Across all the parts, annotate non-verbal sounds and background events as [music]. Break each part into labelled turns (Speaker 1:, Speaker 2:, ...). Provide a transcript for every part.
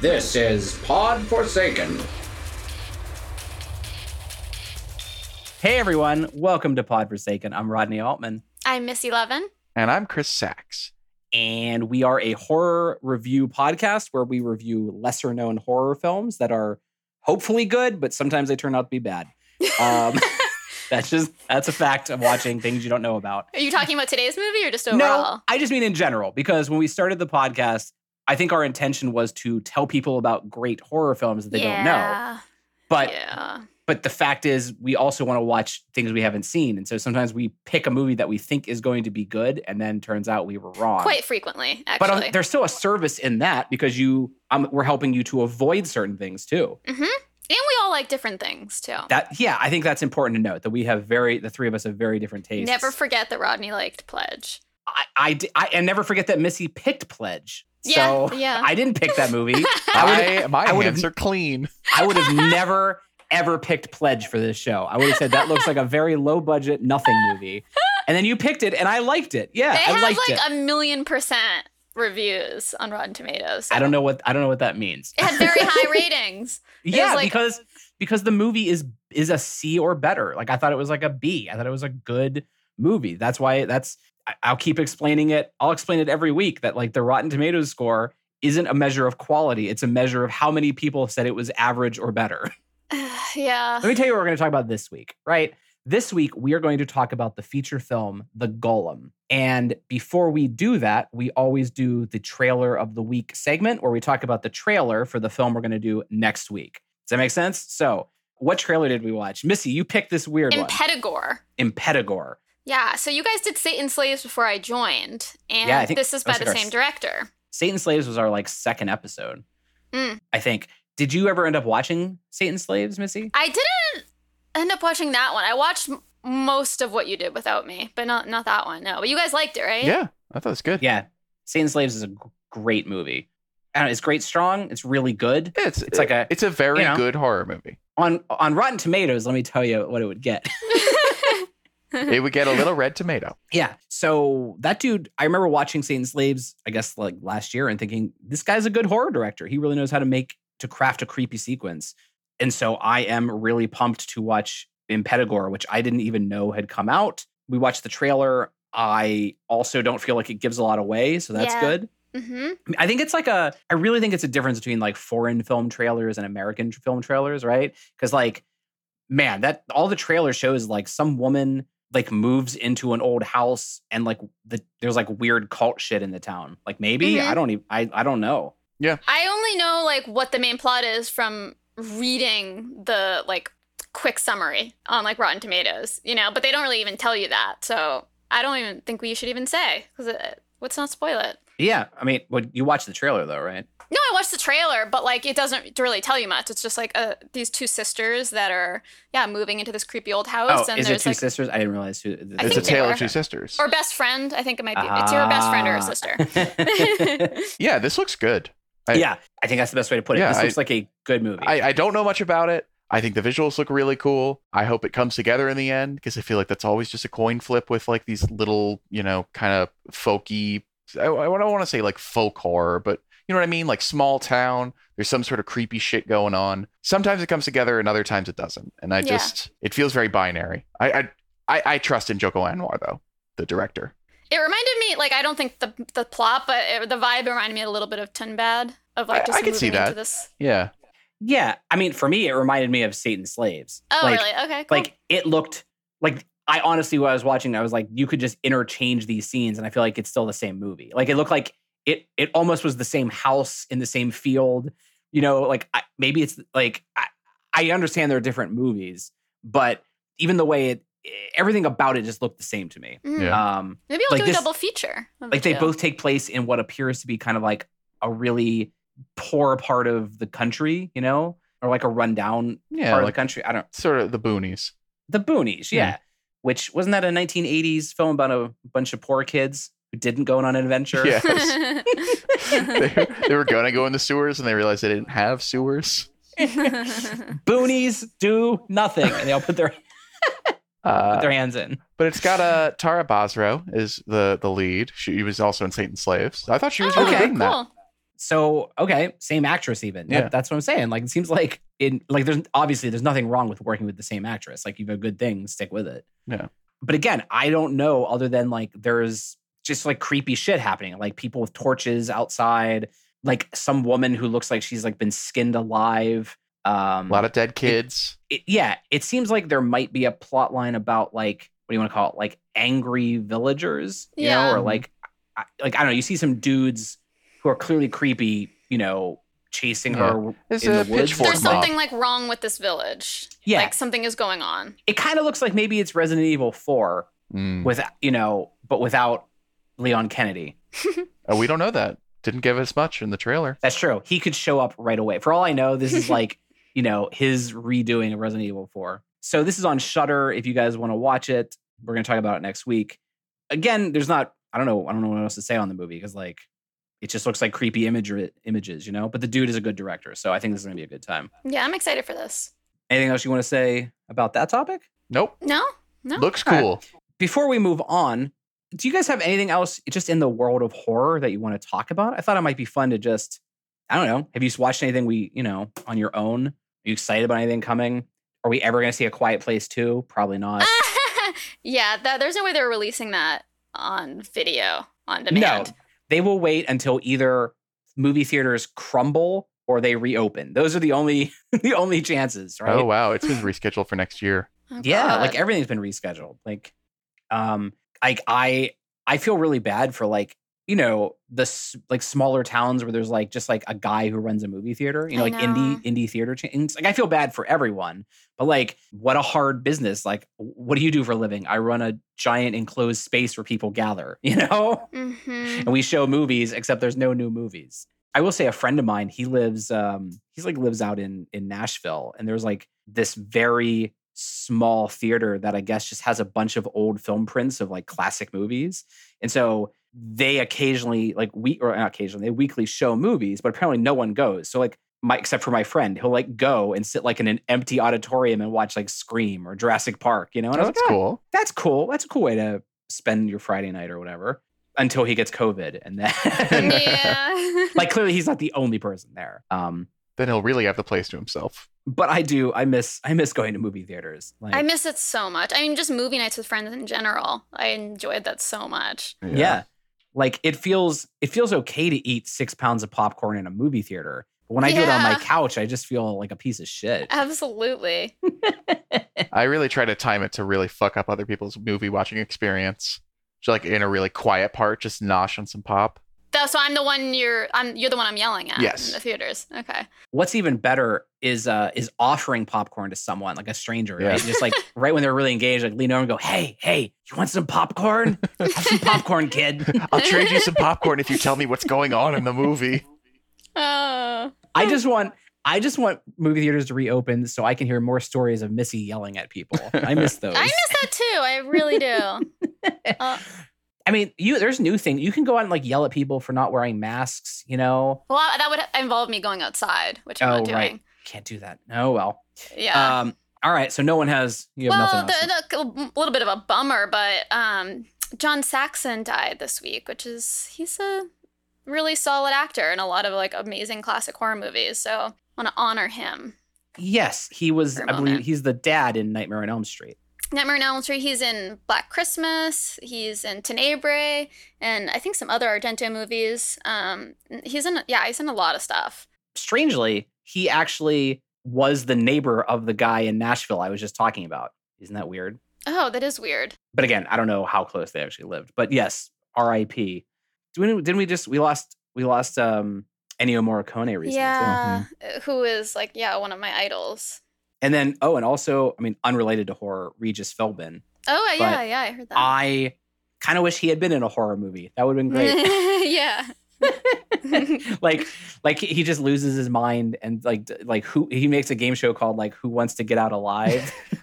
Speaker 1: This is Pod Forsaken.
Speaker 2: Hey everyone, welcome to Pod Forsaken. I'm Rodney Altman,
Speaker 3: I'm Missy Levin.
Speaker 4: And I'm Chris Sachs.
Speaker 2: and we are a horror review podcast where we review lesser known horror films that are hopefully good, but sometimes they turn out to be bad. [laughs] Um, that's just that's a fact of watching things you don't know about.
Speaker 3: Are you talking about today's movie or just overall?
Speaker 2: No, I just mean in general because when we started the podcast, I think our intention was to tell people about great horror films that they don't know. But
Speaker 3: yeah.
Speaker 2: but the fact is we also want to watch things we haven't seen and so sometimes we pick a movie that we think is going to be good and then turns out we were wrong
Speaker 3: Quite frequently,
Speaker 2: but
Speaker 3: actually.
Speaker 2: um, there's still a service in that because you um, we're helping you to avoid certain things too
Speaker 3: hmm And we all like different things too.
Speaker 2: that yeah i think that's important to note that we have very the three of us have very different tastes
Speaker 3: Never forget that Rodney liked Pledge.
Speaker 2: I, I, I and never forget that missy picked pledge
Speaker 3: Yeah,
Speaker 2: so
Speaker 3: yeah.
Speaker 2: i didn't pick that movie [laughs] I would've-
Speaker 4: I, my
Speaker 2: I would've-
Speaker 4: hands are clean.
Speaker 2: I would have [laughs] never ever picked Pledge for this show. I would have said that looks like a very low budget nothing movie. And then you picked it and I liked it. Yeah,
Speaker 3: they
Speaker 2: I
Speaker 3: have
Speaker 2: liked
Speaker 3: like
Speaker 2: it.
Speaker 3: a million percent reviews on Rotten Tomatoes.
Speaker 2: I don't know what I don't know what that means.
Speaker 3: It had very high [laughs] ratings.
Speaker 2: yeah,
Speaker 3: like-
Speaker 2: because because the movie is is a C or better. Like I thought it was like a B. I thought it was a good movie. That's why that's I'll keep explaining it. I'll explain it every week that like the Rotten Tomatoes score isn't a measure of quality. It's a measure of how many people said it was average or better. [sighs] [laughs]
Speaker 3: yeah.
Speaker 2: Let me tell you what we're going to talk about this week, right? This week, we are going to talk about the feature film, The Golem. And before we do that, we always do the trailer of the week segment where we talk about the trailer for the film we're going to do next week. Does that make sense? So, what trailer did we watch? Missy, you picked this weird one,
Speaker 3: Impetigore.
Speaker 2: Impetigore.
Speaker 3: Yeah, so you guys did Satan Slaves before I joined, and
Speaker 2: Yeah, I think
Speaker 3: this is by the
Speaker 2: like
Speaker 3: same
Speaker 2: s-
Speaker 3: director.
Speaker 2: Satan Slaves was our like second episode,
Speaker 3: Mm.
Speaker 2: I think. Did you ever end up watching Satan Slaves, Missy?
Speaker 3: I didn't end up watching that one. I watched most of what you did without me, but not not that one. No, but you guys liked it, right?
Speaker 4: Yeah, I thought it was good.
Speaker 2: Yeah, Satan Slaves is a great movie. I don't know, it's great, strong. It's really good.
Speaker 4: It's
Speaker 2: It's like a-
Speaker 4: it's a very
Speaker 2: you know.
Speaker 4: good horror movie.
Speaker 2: on on Rotten Tomatoes, let me tell you what it would get. [laughs] [laughs]
Speaker 4: It [laughs] would get a little red tomato.
Speaker 2: yeah. So that dude, I remember watching Satan Slaves, I guess like last year, and thinking this guy's a good horror director. He really knows how to make to craft a creepy sequence. And so I am really pumped to watch Impetigore, which I didn't even know had come out. We watched the trailer. I also don't feel like it gives a lot away, so that's
Speaker 3: Yeah.
Speaker 2: good.
Speaker 3: hmm
Speaker 2: I think it's like a, I really think it's a difference between like foreign film trailers and American film trailers, right? Because like, man, that all the trailer shows like some woman like moves into an old house and like the there's like weird cult shit in the town. Like maybe
Speaker 3: Mhm.
Speaker 2: I don't even I I don't know. Yeah.
Speaker 3: I only know like what the main plot is from reading the like quick summary on like Rotten Tomatoes, you know, but they don't really even tell you that. So I don't even think we should even say because let's not spoil it.
Speaker 2: Yeah, I mean, what you watched the trailer though, right?
Speaker 3: No, I watched the trailer, but like it doesn't really tell you much. It's just like uh, these two sisters that are yeah moving into this creepy old house,
Speaker 2: Oh,
Speaker 3: and
Speaker 2: is it two
Speaker 3: like
Speaker 2: sisters? I didn't realize who.
Speaker 3: I
Speaker 4: It's a
Speaker 3: they
Speaker 4: tale of two sisters.
Speaker 3: or best friend. I think it might be. It's your best friend or a
Speaker 2: Ah.
Speaker 3: sister. [laughs] [laughs]
Speaker 4: Yeah, this looks good. I-
Speaker 2: yeah, I think that's the best way to put it.
Speaker 4: Yeah,
Speaker 2: this
Speaker 4: I-
Speaker 2: looks like a good movie.
Speaker 4: I, I don't know much about it. I think the visuals look really cool. I hope it comes together in the end because I feel like that's always just a coin flip with like these little, you know, kind of folky. I, I don't want to say like folk horror, but you know what I mean? Like small town. There's some sort of creepy shit going on. Sometimes it comes together, and other times it doesn't. And I
Speaker 3: Yeah.
Speaker 4: just, it feels very binary. I, I, I, I trust in Joko Anwar though, the director.
Speaker 3: It reminded me, like, I don't think the the plot, but it, the vibe reminded me a little bit of Tumbbad, of like just
Speaker 4: I can see
Speaker 3: moving into this.
Speaker 4: Yeah.
Speaker 2: yeah, I mean, for me, it reminded me of Satan's Slaves.
Speaker 3: Oh,
Speaker 2: like,
Speaker 3: really? Okay, cool.
Speaker 2: like it looked like I honestly when I was watching I was like you could just interchange these scenes and I feel like it's still the same movie. Like it looked like it it almost was the same house in the same field. You know, like I, maybe it's like I, I understand they're different movies, but even the way it everything about it just looked the same to me.
Speaker 3: Mhm.
Speaker 4: Yeah.
Speaker 2: Um
Speaker 3: Maybe I'll
Speaker 2: like
Speaker 3: do
Speaker 2: this-
Speaker 3: a double feature. of
Speaker 2: like
Speaker 3: the
Speaker 2: they both take place in what appears to be kind of like a really poor part of the country, you know, or like a rundown
Speaker 4: Yeah.
Speaker 2: part of the country. I don't
Speaker 4: sort of the boonies.
Speaker 2: the Boonies, yeah.
Speaker 4: Yeah.
Speaker 2: Which wasn't that a 1980s film about a bunch of poor kids who didn't go on an adventure?
Speaker 4: Yeah. [laughs] they, they were gonna go in the sewers and they realized they didn't have sewers. [laughs]
Speaker 2: Boonies do nothing, and they all put their put
Speaker 4: Uh,
Speaker 2: their hands in.
Speaker 4: but it's got uh, Tara Basro is the the lead. She was also in Satan's Slaves. I thought she was
Speaker 3: Oh,
Speaker 4: really
Speaker 2: okay,
Speaker 4: good in that.
Speaker 2: So okay, same actress even. That-
Speaker 4: Yeah.
Speaker 2: that's what I'm saying. Like it seems like in like there's obviously there's nothing wrong with working with the same actress. Like you have a good thing, stick with it.
Speaker 4: Yeah.
Speaker 2: But again, I don't know other than like there's just like creepy shit happening. Like people with torches outside, like some woman who looks like she's like been skinned alive. Um
Speaker 4: A lot of dead kids.
Speaker 2: it, yeah, it seems like there might be a plot line about like what do you want to call it? Like angry villagers, you
Speaker 3: Yeah.
Speaker 2: know, or like I- like I don't know, you see some dudes who are clearly creepy, you know, chasing
Speaker 4: Yeah.
Speaker 2: her
Speaker 4: It's
Speaker 2: in
Speaker 4: a
Speaker 2: the woods.
Speaker 3: There's something like wrong with this village.
Speaker 2: Yeah.
Speaker 3: Like something is going on.
Speaker 2: It kind of looks like maybe it's Resident Evil 4
Speaker 4: Mm.
Speaker 2: with you know, but without Leon Kennedy. [laughs]
Speaker 4: Oh, we don't know that. Didn't give us much in the trailer.
Speaker 2: That's true. He could show up right away. For all I know, this is [laughs] like, you know, his redoing of Resident Evil 4. So this is on Shudder. If you guys want to watch it, we're going to talk about it next week. Again, there's not, I don't know, I don't know what else to say on the movie because like it just looks like creepy imagery, images, you know. But the dude is a good director, so I think this is going to be a good time.
Speaker 3: Yeah, I'm excited for this.
Speaker 2: Anything else you want to say about that topic?
Speaker 4: Nope.
Speaker 3: No? No?
Speaker 4: Looks
Speaker 2: All right.
Speaker 4: cool.
Speaker 2: Before we move on, do you guys have anything else just in the world of horror that you want to talk about? I thought it might be fun to just, I don't know. Have you watched anything we, you know, on your own? Are you excited about anything coming? Are we ever going to see a Quiet Place too? Probably not. [laughs]
Speaker 3: yeah, that, there's no way they're releasing that on video on demand.
Speaker 2: No, they will wait until either movie theaters crumble or they reopen. Those are the only [laughs] the only chances, right?
Speaker 4: Oh wow, it's been [laughs] rescheduled for next year.
Speaker 3: Oh,
Speaker 2: Yeah, like everything's been rescheduled. Like, um, like I I feel really bad for like you know the like smaller towns where there's like just like a guy who runs a movie theater. You know, like indie indie theater chains. Like I feel bad for everyone, but like what a hard business. Like, what do you do for a living? I run a giant enclosed space where people gather. [laughs] You know,
Speaker 3: Mhm.
Speaker 2: and we show movies except there's no new movies i will say a friend of mine he lives um he's like lives out in in nashville and there's like this very small theater that i guess just has a bunch of old film prints of like classic movies and so they occasionally like we or not occasionally they weekly show movies but apparently no one goes so like my except for my friend he'll like go and sit like in an empty auditorium and watch like scream or jurassic park you know and I
Speaker 4: Oh,
Speaker 2: was
Speaker 4: that's
Speaker 2: like, "Ah,
Speaker 4: cool.
Speaker 2: that's cool. That's a cool way to spend your Friday night or whatever until he gets COVID. And then,
Speaker 3: yeah. [laughs]
Speaker 2: like, clearly he's not the only person there. Um,
Speaker 4: Then he'll really have the place to himself.
Speaker 2: but I do, I miss, I miss going to movie theaters. Like,
Speaker 3: I miss it so much. I mean, just movie nights with friends in general. I enjoyed that so much.
Speaker 2: yeah. Like it feels, it feels okay to eat six pounds of popcorn in a movie theater. But when I do it on my couch, I just feel like a piece of shit.
Speaker 3: Absolutely. [laughs]
Speaker 4: I really try to time it to really fuck up other people's movie watching experience. So like in a really quiet part, just nosh on some pop.
Speaker 3: That's so I'm the one you're. I'm you're the one I'm yelling at
Speaker 4: Yes.
Speaker 3: in the theaters. Okay.
Speaker 2: What's even better is uh is offering popcorn to someone like a stranger,
Speaker 4: Yeah.
Speaker 2: right? Just like [laughs] right when they're really engaged, like lean over and go, "Hey, hey, you want some popcorn? Have some popcorn, kid." [laughs]
Speaker 4: I'll trade you some popcorn if you tell me what's going on in the movie.
Speaker 3: Oh.
Speaker 2: I just want I just want movie theaters to reopen so I can hear more stories of Missy yelling at people. I miss [laughs] those.
Speaker 3: I miss that too. I really do. Uh,
Speaker 2: I mean, you there's new thing. You can go out and like yell at people for not wearing masks, you know?
Speaker 3: well, that would involve me going outside, which I'm
Speaker 2: Oh,
Speaker 3: not doing.
Speaker 2: right. Can't do that. Oh well.
Speaker 3: Yeah.
Speaker 2: Um all right, so no one has you have
Speaker 3: well,
Speaker 2: nothing else.
Speaker 3: the, the, a little bit of a bummer, but um, John Saxon died this week, which is he's a really solid actor in a lot of like amazing classic horror movies. So I want to honor him.
Speaker 2: yes, he was
Speaker 3: I
Speaker 2: I believe he's the dad in Nightmare on Elm Street.
Speaker 3: Nightmare on Elm Street. He's in Black Christmas. He's in Tenebrae, and I think some other Argento movies. Um, he's in yeah, he's in a lot of stuff.
Speaker 2: Strangely, he actually was the neighbor of the guy in Nashville I was just talking about. Isn't that weird?
Speaker 3: Oh, that is weird.
Speaker 2: But again, I don't know how close they actually lived. But yes, R.I.P. Didn't we, didn't we just we lost we lost um Ennio Morricone recently
Speaker 3: yeah, uh, who is like yeah one of my idols.
Speaker 2: And then oh, and also I mean unrelated to horror, Regis Philbin.
Speaker 3: Oh yeah, yeah, I heard that.
Speaker 2: I kind of wish he had been in a horror movie. That would have been great. [laughs]
Speaker 3: yeah. [laughs]
Speaker 2: like like he just loses his mind and like like who he makes a game show called like Who Wants to Get Out Alive. [laughs]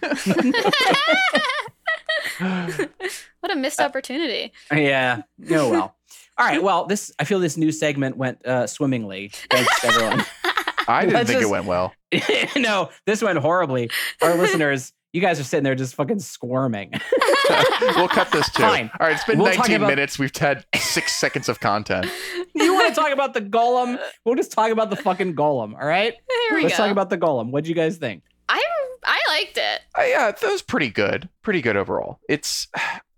Speaker 3: what a missed opportunity.
Speaker 2: yeah. Oh well. All right. Well, this I feel this new segment went uh, swimmingly. Thanks everyone.
Speaker 4: I didn't
Speaker 2: Let's
Speaker 4: think
Speaker 2: just-
Speaker 4: it went well. [laughs]
Speaker 2: no, this went horribly. Our listeners, you You guys are sitting there just fucking squirming. [laughs]
Speaker 4: we'll cut this too.
Speaker 2: Fine.
Speaker 4: All right, it's been
Speaker 2: We'll
Speaker 4: 19
Speaker 2: about-
Speaker 4: minutes. We've had six [laughs] seconds of content.
Speaker 2: you want to talk about the golem? We'll just talk about the fucking golem. All right.
Speaker 3: Here we
Speaker 2: Let's
Speaker 3: go.
Speaker 2: talk about the golem. What do you guys think?
Speaker 3: I I liked it.
Speaker 4: Uh, yeah, that was pretty good. Pretty good overall. It's,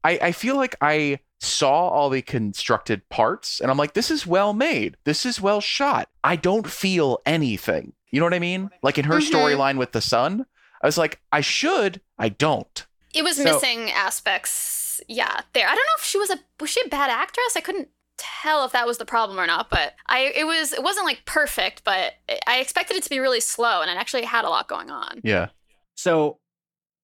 Speaker 4: I, I feel like I saw all the constructed parts and I'm like, this is well made. This is well shot. I don't feel anything. You know what I mean? Like in her
Speaker 3: Mhm.
Speaker 4: storyline with the son, I was like, I should, I don't.
Speaker 3: It was
Speaker 2: So-
Speaker 3: missing aspects. Yeah, there. I don't know if she was a was she a bad actress. I couldn't tell if that was the problem or not. But I it was it wasn't like perfect, but I expected it to be really slow, and it actually had a lot going on.
Speaker 4: Yeah.
Speaker 2: So,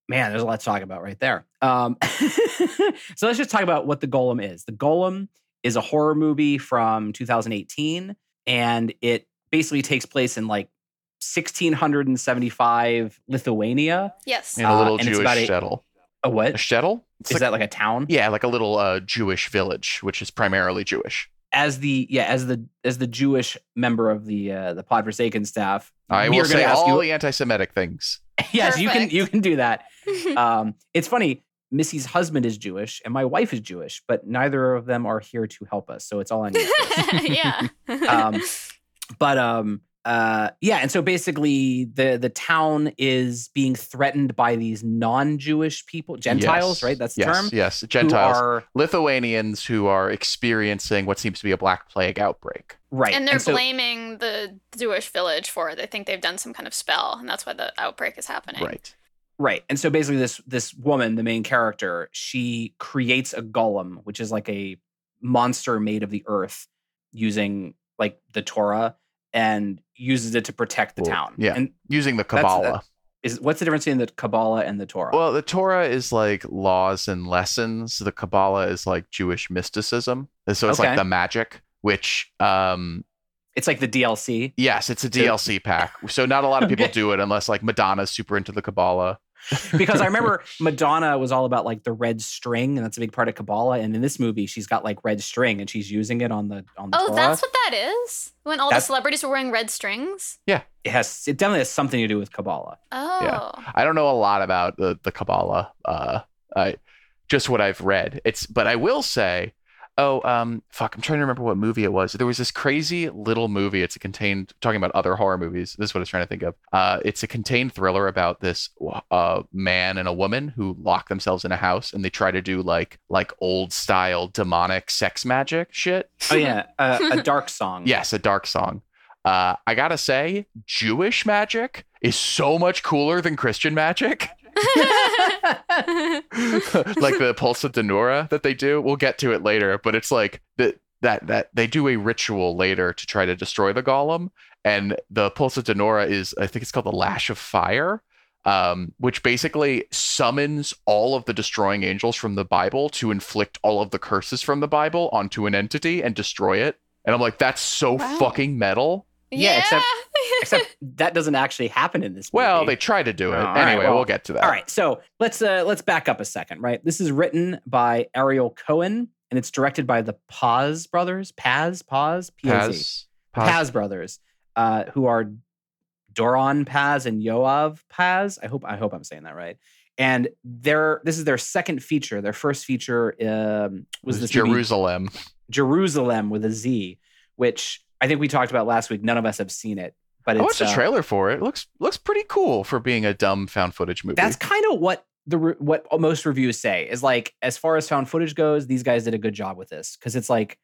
Speaker 2: man, there's a lot to talk about right there. Um, [laughs] so let's just talk about what the Golem is. The Golem is a horror movie from 2018, and it basically takes place in like 1675 Lithuania.
Speaker 3: Yes.
Speaker 4: In a
Speaker 2: Uh,
Speaker 4: little
Speaker 2: and it's
Speaker 4: Jewish
Speaker 2: about a-
Speaker 4: shtetl.
Speaker 2: A
Speaker 4: A
Speaker 2: what?
Speaker 4: shtetl? It's
Speaker 2: Is
Speaker 4: like-
Speaker 2: that like a town?
Speaker 4: Yeah, like a little uh, Jewish village, which is primarily Jewish.
Speaker 2: As the yeah, as the as the Jewish member of the uh, the Pod Forsaken staff,
Speaker 4: I
Speaker 2: we
Speaker 4: will
Speaker 2: are gonna
Speaker 4: say
Speaker 2: ask
Speaker 4: all
Speaker 2: you-
Speaker 4: the anti-Semitic things. [laughs]
Speaker 2: yes, you can you can do that. [laughs] um, it's funny. Missy's husband is Jewish and my wife is Jewish, but neither of them are here to help us. So it's all on you. [laughs]
Speaker 3: yeah. [laughs]
Speaker 2: um, but um, uh, yeah, and so basically, the the town is being threatened by these non-Jewish people, Gentiles,
Speaker 4: Yes.
Speaker 2: right? That's the
Speaker 4: yes,
Speaker 2: term.
Speaker 4: Yes,
Speaker 2: who
Speaker 4: Gentiles.
Speaker 2: are
Speaker 4: Lithuanians who are experiencing what seems to be a black plague outbreak.
Speaker 2: right,
Speaker 3: and they're
Speaker 2: so-
Speaker 3: blaming the Jewish village for it. They think they've done some kind of spell, and that's why the outbreak is happening.
Speaker 4: Right.
Speaker 2: Right. And so basically this this woman, the main character, she creates a golem, which is like a monster made of the earth using like the Torah and uses it to protect the
Speaker 4: Well,
Speaker 2: town.
Speaker 4: yeah.
Speaker 2: And
Speaker 4: Using the Kabbalah.
Speaker 2: is what's the difference between the Kabbalah and the Torah?
Speaker 4: Well, the Torah is like laws and lessons. The Kabbalah is like Jewish mysticism. And so it's
Speaker 2: Okay.
Speaker 4: like the magic, which um
Speaker 2: it's like the DLC.
Speaker 4: yes, it's a DLC pack. So not a lot of people do it unless like Madonna's super into the Kabbalah. [laughs]
Speaker 2: because I remember Madonna was all about like the red string, and that's a big part of Kabbalah. And in this movie, she's got like red string, and she's using it on the on the
Speaker 3: Oh,
Speaker 2: Torah.
Speaker 3: that's what that is. When all
Speaker 2: That's-
Speaker 3: the celebrities were wearing red strings.
Speaker 2: Yeah, it has. It definitely has something to do with Kabbalah.
Speaker 3: Oh.
Speaker 4: I don't know a lot about the the Kabbalah. Uh, I just what I've read. It's but I will say, oh, um, fuck, I'm trying to remember what movie it was. There was this crazy little movie. It's a contained talking about other horror movies. This is what I was trying to think of. Uh, it's a contained thriller about this uh man and a woman who lock themselves in a house and they try to do like like old style demonic sex magic shit.
Speaker 2: Oh yeah, uh, a [laughs] dark song.
Speaker 4: Yes, a dark song. Uh, I gotta say, Jewish magic is so much cooler than Christian magic. [laughs] like the Pulsa diNura that they do. We'll get to it later, but it's like that that that they do a ritual later to try to destroy the golem, and the Pulsa diNura is I think it's called the Lash of Fire. Um, which basically summons all of the destroying angels from the Bible to inflict all of the curses from the Bible onto an entity and destroy it. And I'm like, that's so
Speaker 3: Wow.
Speaker 4: fucking metal.
Speaker 2: Yeah, except- [laughs] Except that doesn't actually happen in this movie.
Speaker 4: Well, they try to do it.
Speaker 2: Oh, all right,
Speaker 4: anyway,
Speaker 2: well,
Speaker 4: we'll get to that.
Speaker 2: All right, so let's uh let's back up a second, right? This is written by Ariel Cohen and it's directed by the Paz brothers, Paz, Paz, P-A-Z.
Speaker 4: Paz,
Speaker 2: Paz brothers, uh, who are Doron Paz and Yoav Paz. I hope I hope I'm saying that right. And their this is their second feature. Their first feature um, was
Speaker 4: was
Speaker 2: this movie,
Speaker 4: Jerusalem.
Speaker 2: Jerusalem with a Z, which I think we talked about last week. None of us have seen it, but
Speaker 4: I
Speaker 2: it's
Speaker 4: watched a
Speaker 2: uh,
Speaker 4: trailer for it. it. Looks looks pretty cool for being a dumb found footage movie.
Speaker 2: That's kind of what the re- what most reviews say is like as far as found footage goes, these guys did a good job with this because it's like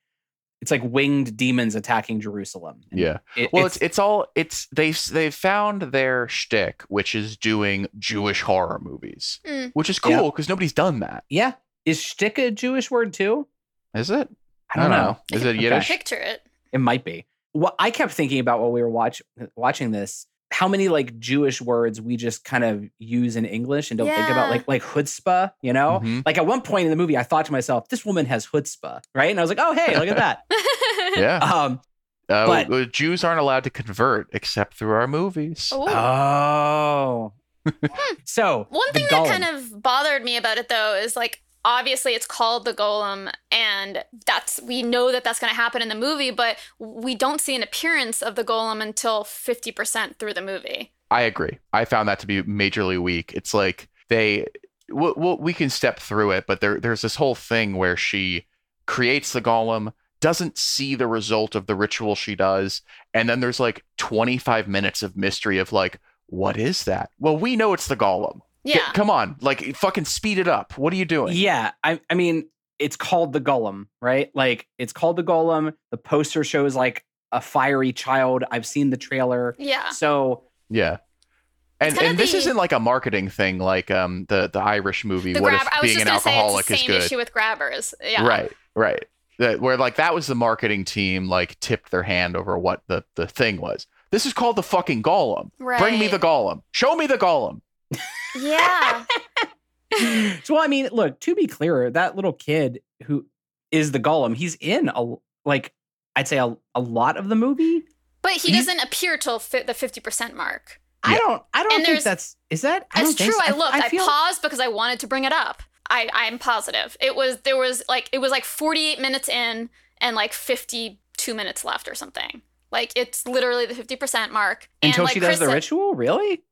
Speaker 2: it's like winged demons attacking Jerusalem. And
Speaker 4: yeah.
Speaker 2: it-
Speaker 4: Well, it's, it's all it's they they've found their shtick, which is doing Jewish horror movies,
Speaker 3: Mm.
Speaker 4: which is cool because nobody's done that.
Speaker 2: yeah. Is shtick a Jewish word too?
Speaker 4: Is it?
Speaker 2: I don't know.
Speaker 4: Is it Yiddish?
Speaker 3: Picture it.
Speaker 2: It might be. What I kept thinking about while we were watch, watching this, how many like Jewish words we just kind of use in English and don't think about like like chutzpah, you know?
Speaker 4: Mhm.
Speaker 2: Like at one point in the movie, I thought to myself, this woman has chutzpah, right? And I was like, oh hey, look at that. [laughs]
Speaker 4: Yeah.
Speaker 2: Um,
Speaker 4: Uh,
Speaker 2: but-
Speaker 4: Jews aren't allowed to convert except through our movies.
Speaker 3: Ooh.
Speaker 2: oh. so
Speaker 3: One thing that kind of bothered me about it though is like obviously it's called the golem and that's we know that that's going to happen in the movie but we don't see an appearance of the golem until 50% through the movie.
Speaker 4: I agree. I found that to be majorly weak. It's like they we'll, we can step through it, but there there's this whole thing where she creates the golem, doesn't see the result of the ritual she does, and then there's like 25 minutes of mystery of like, what is that? Well, we know it's the golem. C-
Speaker 3: Yeah.
Speaker 4: come on, like fucking speed it up. What are you doing?
Speaker 2: Yeah, I I mean, it's called the Golem, right? Like it's called the Golem. The poster shows like a fiery child. I've seen the trailer.
Speaker 3: Yeah.
Speaker 2: So
Speaker 4: Yeah. And,
Speaker 3: kinda
Speaker 4: and this
Speaker 3: the-
Speaker 4: isn't like a marketing thing like um the the Irish movie
Speaker 3: The
Speaker 4: what
Speaker 3: grab.
Speaker 4: if
Speaker 3: I was
Speaker 4: being an
Speaker 3: gonna say it's
Speaker 4: alcoholic
Speaker 3: the
Speaker 4: is
Speaker 3: same
Speaker 4: good
Speaker 3: issue with grabbers. Yeah.
Speaker 4: right right that where like that was the marketing team like tipped their hand over what the the thing was this is called the fucking golem
Speaker 3: Right.
Speaker 4: bring me the golem show me the golem [laughs]
Speaker 3: Yeah. [laughs]
Speaker 2: so I mean, look, to be clear, that little kid who is the Golem, he's in a like I'd say a, a lot of the movie.
Speaker 3: But he
Speaker 2: He's-
Speaker 3: doesn't appear till fi- the fifty percent mark.
Speaker 2: I don't I don't
Speaker 3: And
Speaker 2: think that's is that I
Speaker 3: It's true.
Speaker 2: so.
Speaker 3: I looked. I,
Speaker 2: feel,
Speaker 3: paused because I wanted to bring it up. I I'm positive. It was there was like it was like 48 minutes in and like 52 minutes left or something. Like it's literally the 50% mark.
Speaker 2: until
Speaker 3: and like
Speaker 2: she does
Speaker 3: Chris
Speaker 2: the
Speaker 3: said-
Speaker 2: ritual, really?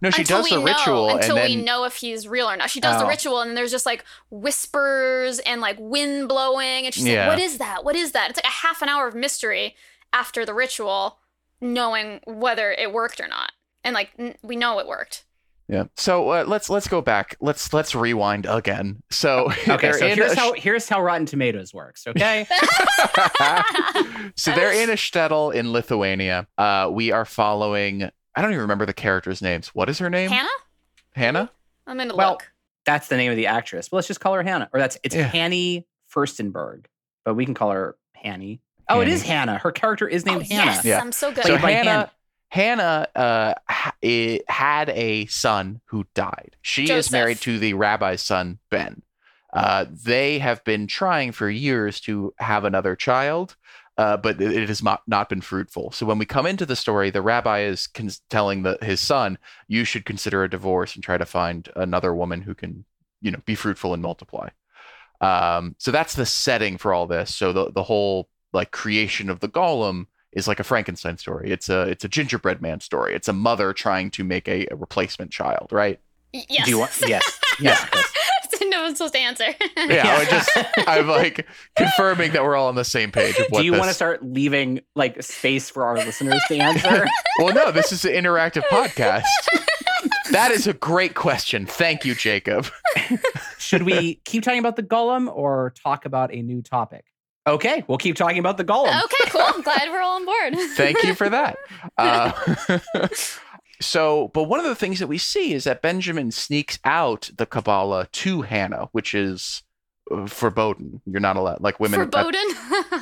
Speaker 4: No she
Speaker 3: until
Speaker 4: does
Speaker 3: we
Speaker 4: the
Speaker 3: know,
Speaker 4: ritual
Speaker 3: until
Speaker 4: and
Speaker 3: we know if he's real or not. She does the
Speaker 2: Oh.
Speaker 3: ritual and there's just like whispers and like wind blowing and she's
Speaker 4: Yeah.
Speaker 3: like, "What is that? What is that?" It's like a half an hour of mystery after the ritual, knowing whether it worked or not. And like n- we know it worked.
Speaker 4: yeah so uh, let's let's go back let's let's rewind again so
Speaker 2: Okay, [laughs] so here's
Speaker 4: sh-
Speaker 2: how here's how Rotten Tomatoes works, [laughs] okay?
Speaker 4: so they're in a shtetl in Lithuania. Uh, we are following. I don't even remember the characters' names. What is her name?
Speaker 3: Hannah?
Speaker 4: Hannah.
Speaker 3: I'm gonna
Speaker 2: Well,
Speaker 3: look.
Speaker 2: that's the name of the actress. But let's just call her Hannah. Or that's it's
Speaker 4: Yeah.
Speaker 2: Hani Furstenberg. But we can call her Hani. Oh, it is Hannah. Her character is named
Speaker 3: oh,
Speaker 2: Hannah.
Speaker 3: Yes,
Speaker 4: Yeah.
Speaker 3: I'm so good.
Speaker 4: So
Speaker 2: Played by
Speaker 4: Hannah, Hannah, uh, ha- i- had a son who died. She is married to the rabbi's son Ben. Uh, they have been trying for years to have another child, uh, but it, it has not, not been fruitful. So when we come into the story, the rabbi is con- telling the, his son, "You should consider a divorce and try to find another woman who can, you know, be fruitful and multiply." Um, so that's the setting for all this. So the the whole like creation of the golem is like a Frankenstein story. It's a it's a gingerbread man story. It's a mother trying to make a, a replacement child, right?
Speaker 3: Yes.
Speaker 2: Do you want yes. Yes. Chris. [laughs]
Speaker 3: no one's supposed to answer.
Speaker 4: Yeah, I just [laughs] I'm like confirming that we're all on the same page of what
Speaker 2: Do you
Speaker 4: this...
Speaker 2: want to start leaving like space for our listeners to answer? [laughs]
Speaker 4: Well, no, this is an interactive podcast. that is a great question. Thank you, Jacob. [laughs]
Speaker 2: Should we keep talking about the golem or talk about a new topic? Okay, we'll keep talking about the golem.
Speaker 3: okay, cool. I'm glad we're all on board.
Speaker 4: Thank you for that. Uh, so, but one of the things that we see is that Benjamin sneaks out the Kabbalah to Hannah, which is uh, forbidden. You're not allowed, like women.
Speaker 3: Foreboding.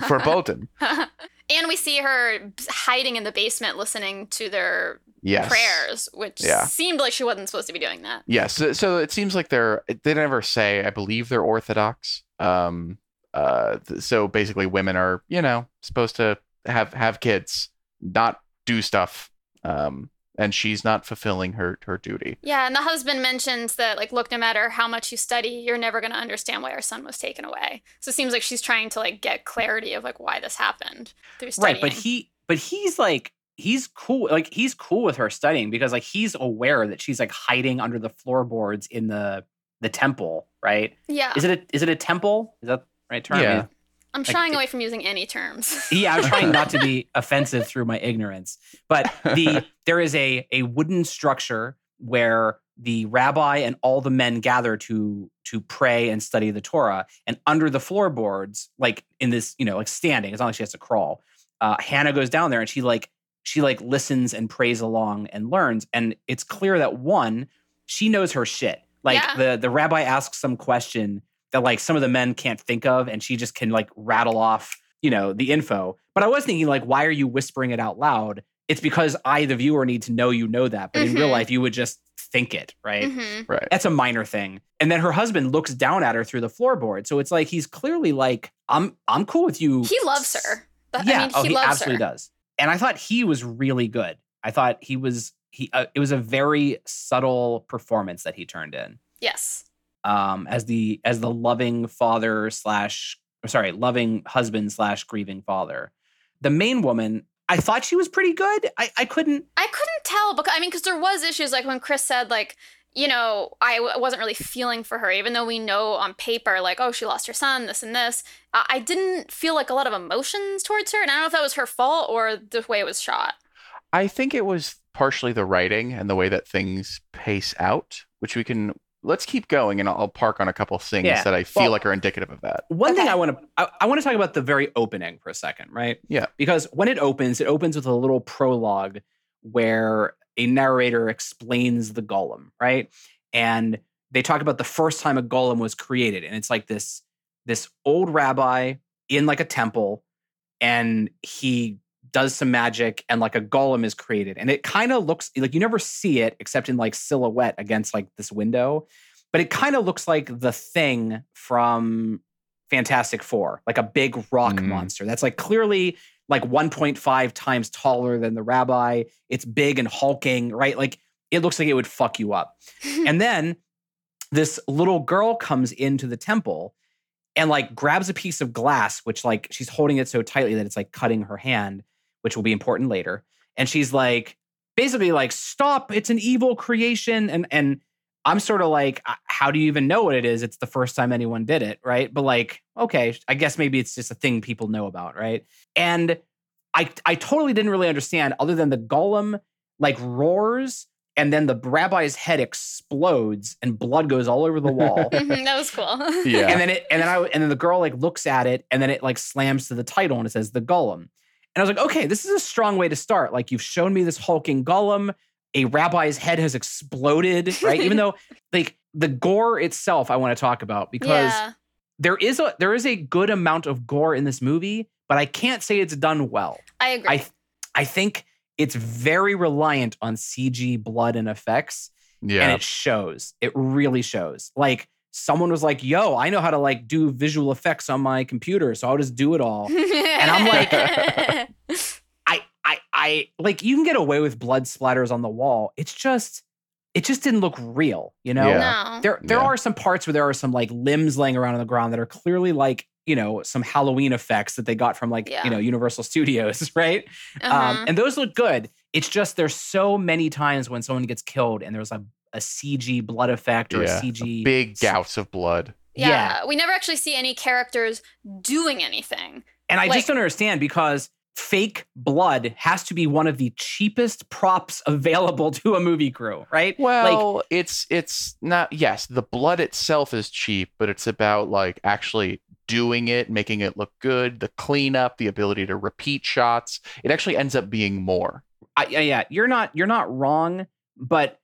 Speaker 4: Forbidden. [laughs] [laughs]
Speaker 3: and we see her hiding in the basement listening to their
Speaker 4: Yes.
Speaker 3: prayers, which
Speaker 4: Yeah.
Speaker 3: seemed like she wasn't supposed to be doing that.
Speaker 4: Yes. So, so it seems like they're. They never say. I believe they're Orthodox. Um. Uh. th- So basically, women are, you know, supposed to have have kids, not do stuff. Um. And she's not fulfilling her her duty.
Speaker 3: Yeah, and the husband mentions that, like, look, no matter how much you study, you're never going to understand why our son was taken away. So it seems like she's trying to, like, get clarity of, like, why this happened through studying.
Speaker 2: Right, but he but he's like he's cool like he's cool with her studying because like he's aware that she's like hiding under the floorboards in the the temple, right?
Speaker 3: yeah,
Speaker 2: Is it a is it a temple? Is that right term?
Speaker 4: Yeah.
Speaker 3: I'm shying away from using any terms. [laughs]
Speaker 2: Yeah, I'm trying not to be [laughs] offensive through my ignorance. But the [laughs] there is a a wooden structure where the rabbi and all the men gather to to pray and study the Torah. And under the floorboards, like in this, you know, like standing, it's not like she has to crawl. Uh, Hannah goes down there and she like she like listens and prays along and learns. And it's clear that one, she knows her shit. Like
Speaker 3: Yeah.
Speaker 2: the the rabbi asks some question that like some of the men can't think of, and she just can like rattle off, you know, the info. But I was thinking, like, why are you whispering it out loud? It's because I, the viewer, need to know you know that. But in real
Speaker 3: Mhm.
Speaker 2: life, you would just think it, right?
Speaker 3: hmm
Speaker 4: Right.
Speaker 2: That's a minor thing. And then her husband looks down at her through the floorboard. So it's like he's clearly like, I'm I'm cool with you.
Speaker 3: He loves her. But,
Speaker 2: Yeah,
Speaker 3: I mean,
Speaker 2: oh,
Speaker 3: he,
Speaker 2: he
Speaker 3: loves
Speaker 2: absolutely
Speaker 3: her.
Speaker 2: does. And I thought he was really good. I thought he was he. Uh, it was a very subtle performance that he turned in
Speaker 3: Yes.
Speaker 2: Um, as the as the loving father slash sorry loving husband slash grieving father. The main woman, I thought she was pretty good. I I couldn't.
Speaker 3: I couldn't tell because I mean, because there was issues like when Chris said like you know, I w- wasn't really feeling for her, even though we know on paper, like, oh, she lost her son, this and this. I, I didn't feel like a lot of emotions towards her. And I don't know if that was her fault or the way it was shot.
Speaker 4: I think it was partially the writing and the way that things pace out, which we can let's keep going and I'll, I'll park on a couple things
Speaker 2: Yeah.
Speaker 4: that I feel
Speaker 2: Well-
Speaker 4: like are indicative of that.
Speaker 2: One thing I want to I, I want to talk about the very opening for a second, right?
Speaker 4: Yeah.
Speaker 2: Because when it opens, it opens with a little prologue where a narrator explains the golem, right? And they talk about the first time a golem was created, and it's like this this old rabbi in like a temple, and he does some magic, and like a golem is created, and it kind of looks like you never see it except in like silhouette against like this window, but it kind of looks like the thing from Fantastic Four, like a big rock
Speaker 4: Mm.
Speaker 2: monster that's like clearly like 1.5 times taller than the rabbi. It's big and hulking, right? Like it looks like it would fuck you up. [laughs] and then this little girl comes into the temple and like grabs a piece of glass, which like she's holding it so tightly that it's like cutting her hand, which will be important later. And she's like, basically like, stop, it's an evil creation. And and I'm sort of like, "Uh, how do you even know what it is? It's the first time anyone did it, right? But like, okay, I guess maybe it's just a thing people know about, right? And I I totally didn't really understand, other than the golem like roars, and then the rabbi's head explodes and blood goes all over the wall. [laughs]
Speaker 3: Mhm, that was cool.
Speaker 4: Yeah.
Speaker 2: And then it and then I and then the girl like looks at it and then it like slams to the title and it says the golem. And I was like, okay, this is a strong way to start. Like you've shown me this hulking golem. A rabbi's head has exploded, right? Even [laughs] though like the gore itself, I want to talk about because
Speaker 3: yeah.
Speaker 2: there is a there is a good amount of gore in this movie, but I can't say it's done well.
Speaker 3: I agree.
Speaker 2: I I think it's very reliant on CG blood and effects
Speaker 4: Yeah.
Speaker 2: and it shows. It really shows. Like someone was like, "Yo, I know how to like do visual effects on my computer, so I'll just do it all."
Speaker 3: and
Speaker 2: I'm like- [laughs] I I I like you can get away with blood splatters on the wall. It's just it just didn't look real, you know?
Speaker 4: Yeah.
Speaker 3: no.
Speaker 2: There there
Speaker 4: Yeah.
Speaker 2: are some parts where there are some like limbs laying around on the ground that are clearly like, you know, some Halloween effects that they got from like,
Speaker 3: Yeah.
Speaker 2: you know, Universal Studios, [laughs] right?
Speaker 3: Uh-huh.
Speaker 2: Um, and those look good. It's just there's so many times when someone gets killed and there's a, a CG blood effect or
Speaker 4: Yeah.
Speaker 2: a CG
Speaker 4: Big gouts of blood.
Speaker 3: yeah.
Speaker 2: yeah.
Speaker 3: We never actually see any characters doing anything.
Speaker 2: And I
Speaker 3: Like-
Speaker 2: just don't understand because fake blood has to be one of the cheapest props [laughs] available to a movie crew, right?
Speaker 4: Well, like, it's it's not yes, the blood itself is cheap, but it's about like actually doing it, making it look good, the cleanup, the ability to repeat shots. It actually ends up being more.
Speaker 2: I, yeah, yeah, you're not you're not wrong, but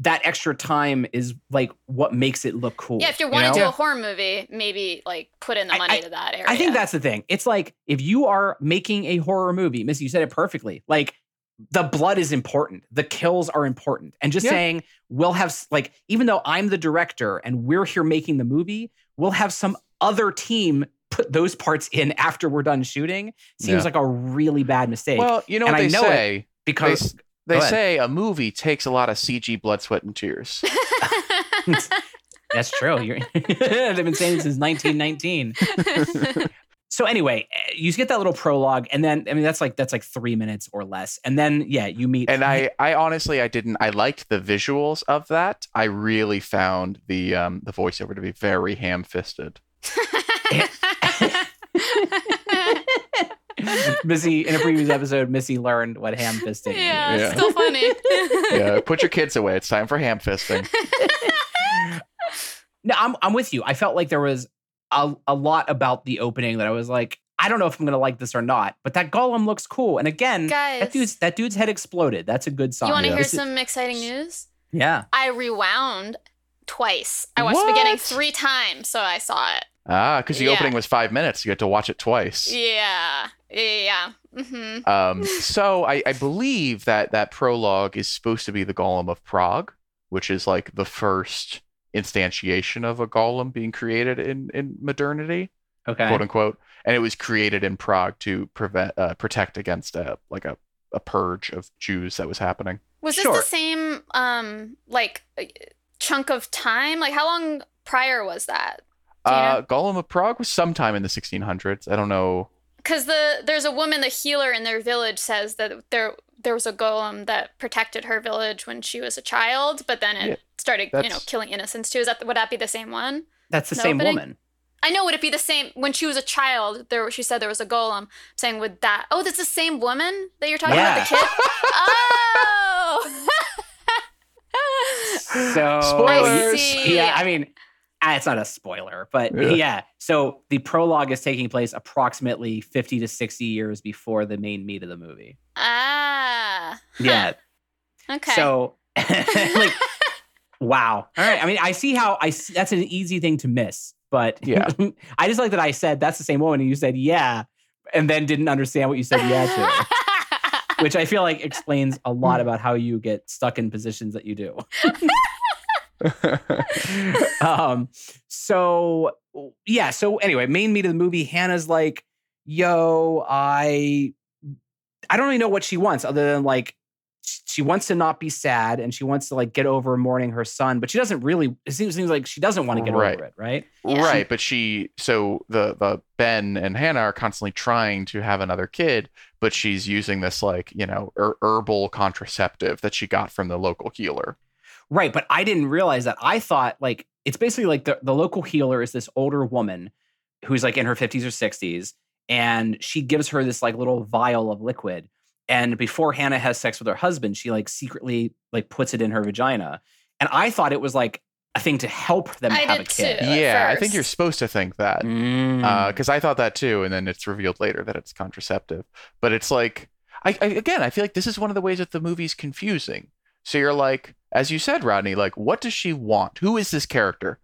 Speaker 2: that extra time is like what makes it look cool.
Speaker 3: Yeah, if you're
Speaker 2: you
Speaker 3: wanting to do a horror movie, maybe like put in the money
Speaker 2: I-
Speaker 3: to that area.
Speaker 2: I think that's the thing. It's like if you are making a horror movie, Missy, you said it perfectly. Like the blood is important, the kills are important, and just
Speaker 4: Yeah.
Speaker 2: saying we'll have like even though I'm the director and we're here making the movie, we'll have some other team put those parts in after we're done shooting. Seems
Speaker 4: Yeah.
Speaker 2: like a really bad mistake
Speaker 4: Well, you know
Speaker 2: And
Speaker 4: what
Speaker 2: I
Speaker 4: they
Speaker 2: know it
Speaker 4: say. They,
Speaker 2: because
Speaker 4: s- they say a movie takes a lot of CG blood, sweat, and tears. [laughs]
Speaker 2: that's true. You're, [laughs] they've been saying it since 1919. [laughs] so anyway, eh, you get that little prologue, and then I mean that's like that's like three minutes or less, and then yeah, you meet
Speaker 4: and I, I honestly, I didn't. I liked the visuals of that. I really found the um the voiceover to be very ham-fisted. [laughs]
Speaker 2: Missy in a previous episode, Missy learned what ham fisting
Speaker 3: yeah,
Speaker 2: means.
Speaker 3: it's
Speaker 4: Yeah.
Speaker 3: still funny. [laughs]
Speaker 4: Yeah, put your kids away. It's time for ham-fisting. [laughs]
Speaker 2: No, I'm I'm with you. I felt like there was a, a lot about the opening that I was like, I don't know if I'm gonna like this or not, but that golem looks cool. And again,
Speaker 3: Guys,
Speaker 2: that dude's that dude's head exploded. That's a good sign.
Speaker 3: you want to
Speaker 4: yeah.
Speaker 3: hear
Speaker 2: This is-
Speaker 3: some exciting news?
Speaker 2: yeah.
Speaker 3: I rewound twice. I watched the beginning three times, so I saw it.
Speaker 4: Ah, because the
Speaker 3: Yeah.
Speaker 4: opening was five minutes. You had to watch it twice.
Speaker 3: Yeah, yeah. Mm-hmm.
Speaker 4: Um, [laughs] so I, I believe that that prologue is supposed to be the Golem of Prague, which is like the first instantiation of a golem being created in in modernity,
Speaker 2: Okay.
Speaker 4: quote unquote. And it was created in Prague to prevent uh, protect against a like a, a purge of Jews that was happening.
Speaker 3: Was this the same um like uh, chunk of time? Like how long prior was that? Do you
Speaker 4: Uh,
Speaker 3: know?
Speaker 4: Golem of Prague was sometime in the 1600s. I don't know.
Speaker 3: Because the there's a woman, the healer in their village says that there there was a golem that protected her village when she was a child, but then it
Speaker 4: Yeah,
Speaker 3: started, you know, killing innocents too. Is that would that be the same one?
Speaker 2: That's the
Speaker 3: No,
Speaker 2: same
Speaker 3: but I-
Speaker 2: woman.
Speaker 3: I know. Would it be the same when she was a child? There, she said there was a golem. I'm saying would that? Oh, that's the same woman that you're talking about, the kid. oh. [laughs]
Speaker 2: So
Speaker 4: Spoilers.
Speaker 3: see.
Speaker 2: Yeah, I mean, it's not a spoiler, but
Speaker 4: Yeah.
Speaker 2: yeah. So the prologue is taking place approximately 50 to 60 years before the main meat of the movie.
Speaker 3: ah.
Speaker 2: Yeah. [laughs]
Speaker 3: Okay.
Speaker 2: So, [laughs] [laughs] like, wow. All right. I mean, I see how I see, that's an easy thing to miss, but
Speaker 4: Yeah.
Speaker 2: I just like that I said that's the same woman, and you said yeah, and then didn't understand what you said yeah to, which I feel like explains a lot about how you get stuck in positions that you do. [laughs] um so yeah so anyway main meat of the movie hannah's like yo i i don't really know what she wants other than like she wants to not be sad and she wants to like get over mourning her son but she doesn't really it seems, seems like she doesn't want to get
Speaker 4: Right.
Speaker 2: over it right
Speaker 3: Yeah.
Speaker 4: Right, but she so the the Ben and Hannah are constantly trying to have another kid, but she's using this like, you know, her- herbal contraceptive that she got from the local healer.
Speaker 2: Right, but I didn't realize that. I thought like it's basically like the, the local healer is this older woman who's like in her 50s or 60s, and she gives her this like little vial of liquid. And before Hannah has sex with her husband, she like secretly like puts it in her vagina. And I thought it was like a thing to help them
Speaker 3: I
Speaker 2: have a kid.
Speaker 3: too. at
Speaker 4: yeah, I think you're supposed to think that.
Speaker 2: Mm.
Speaker 4: because I thought that too, and then it's revealed later that it's contraceptive. But it's like, I, I again, I feel like this is one of the ways that the movie's confusing. So you're like, as you said, Rodney, like, what does she want? Who is this character?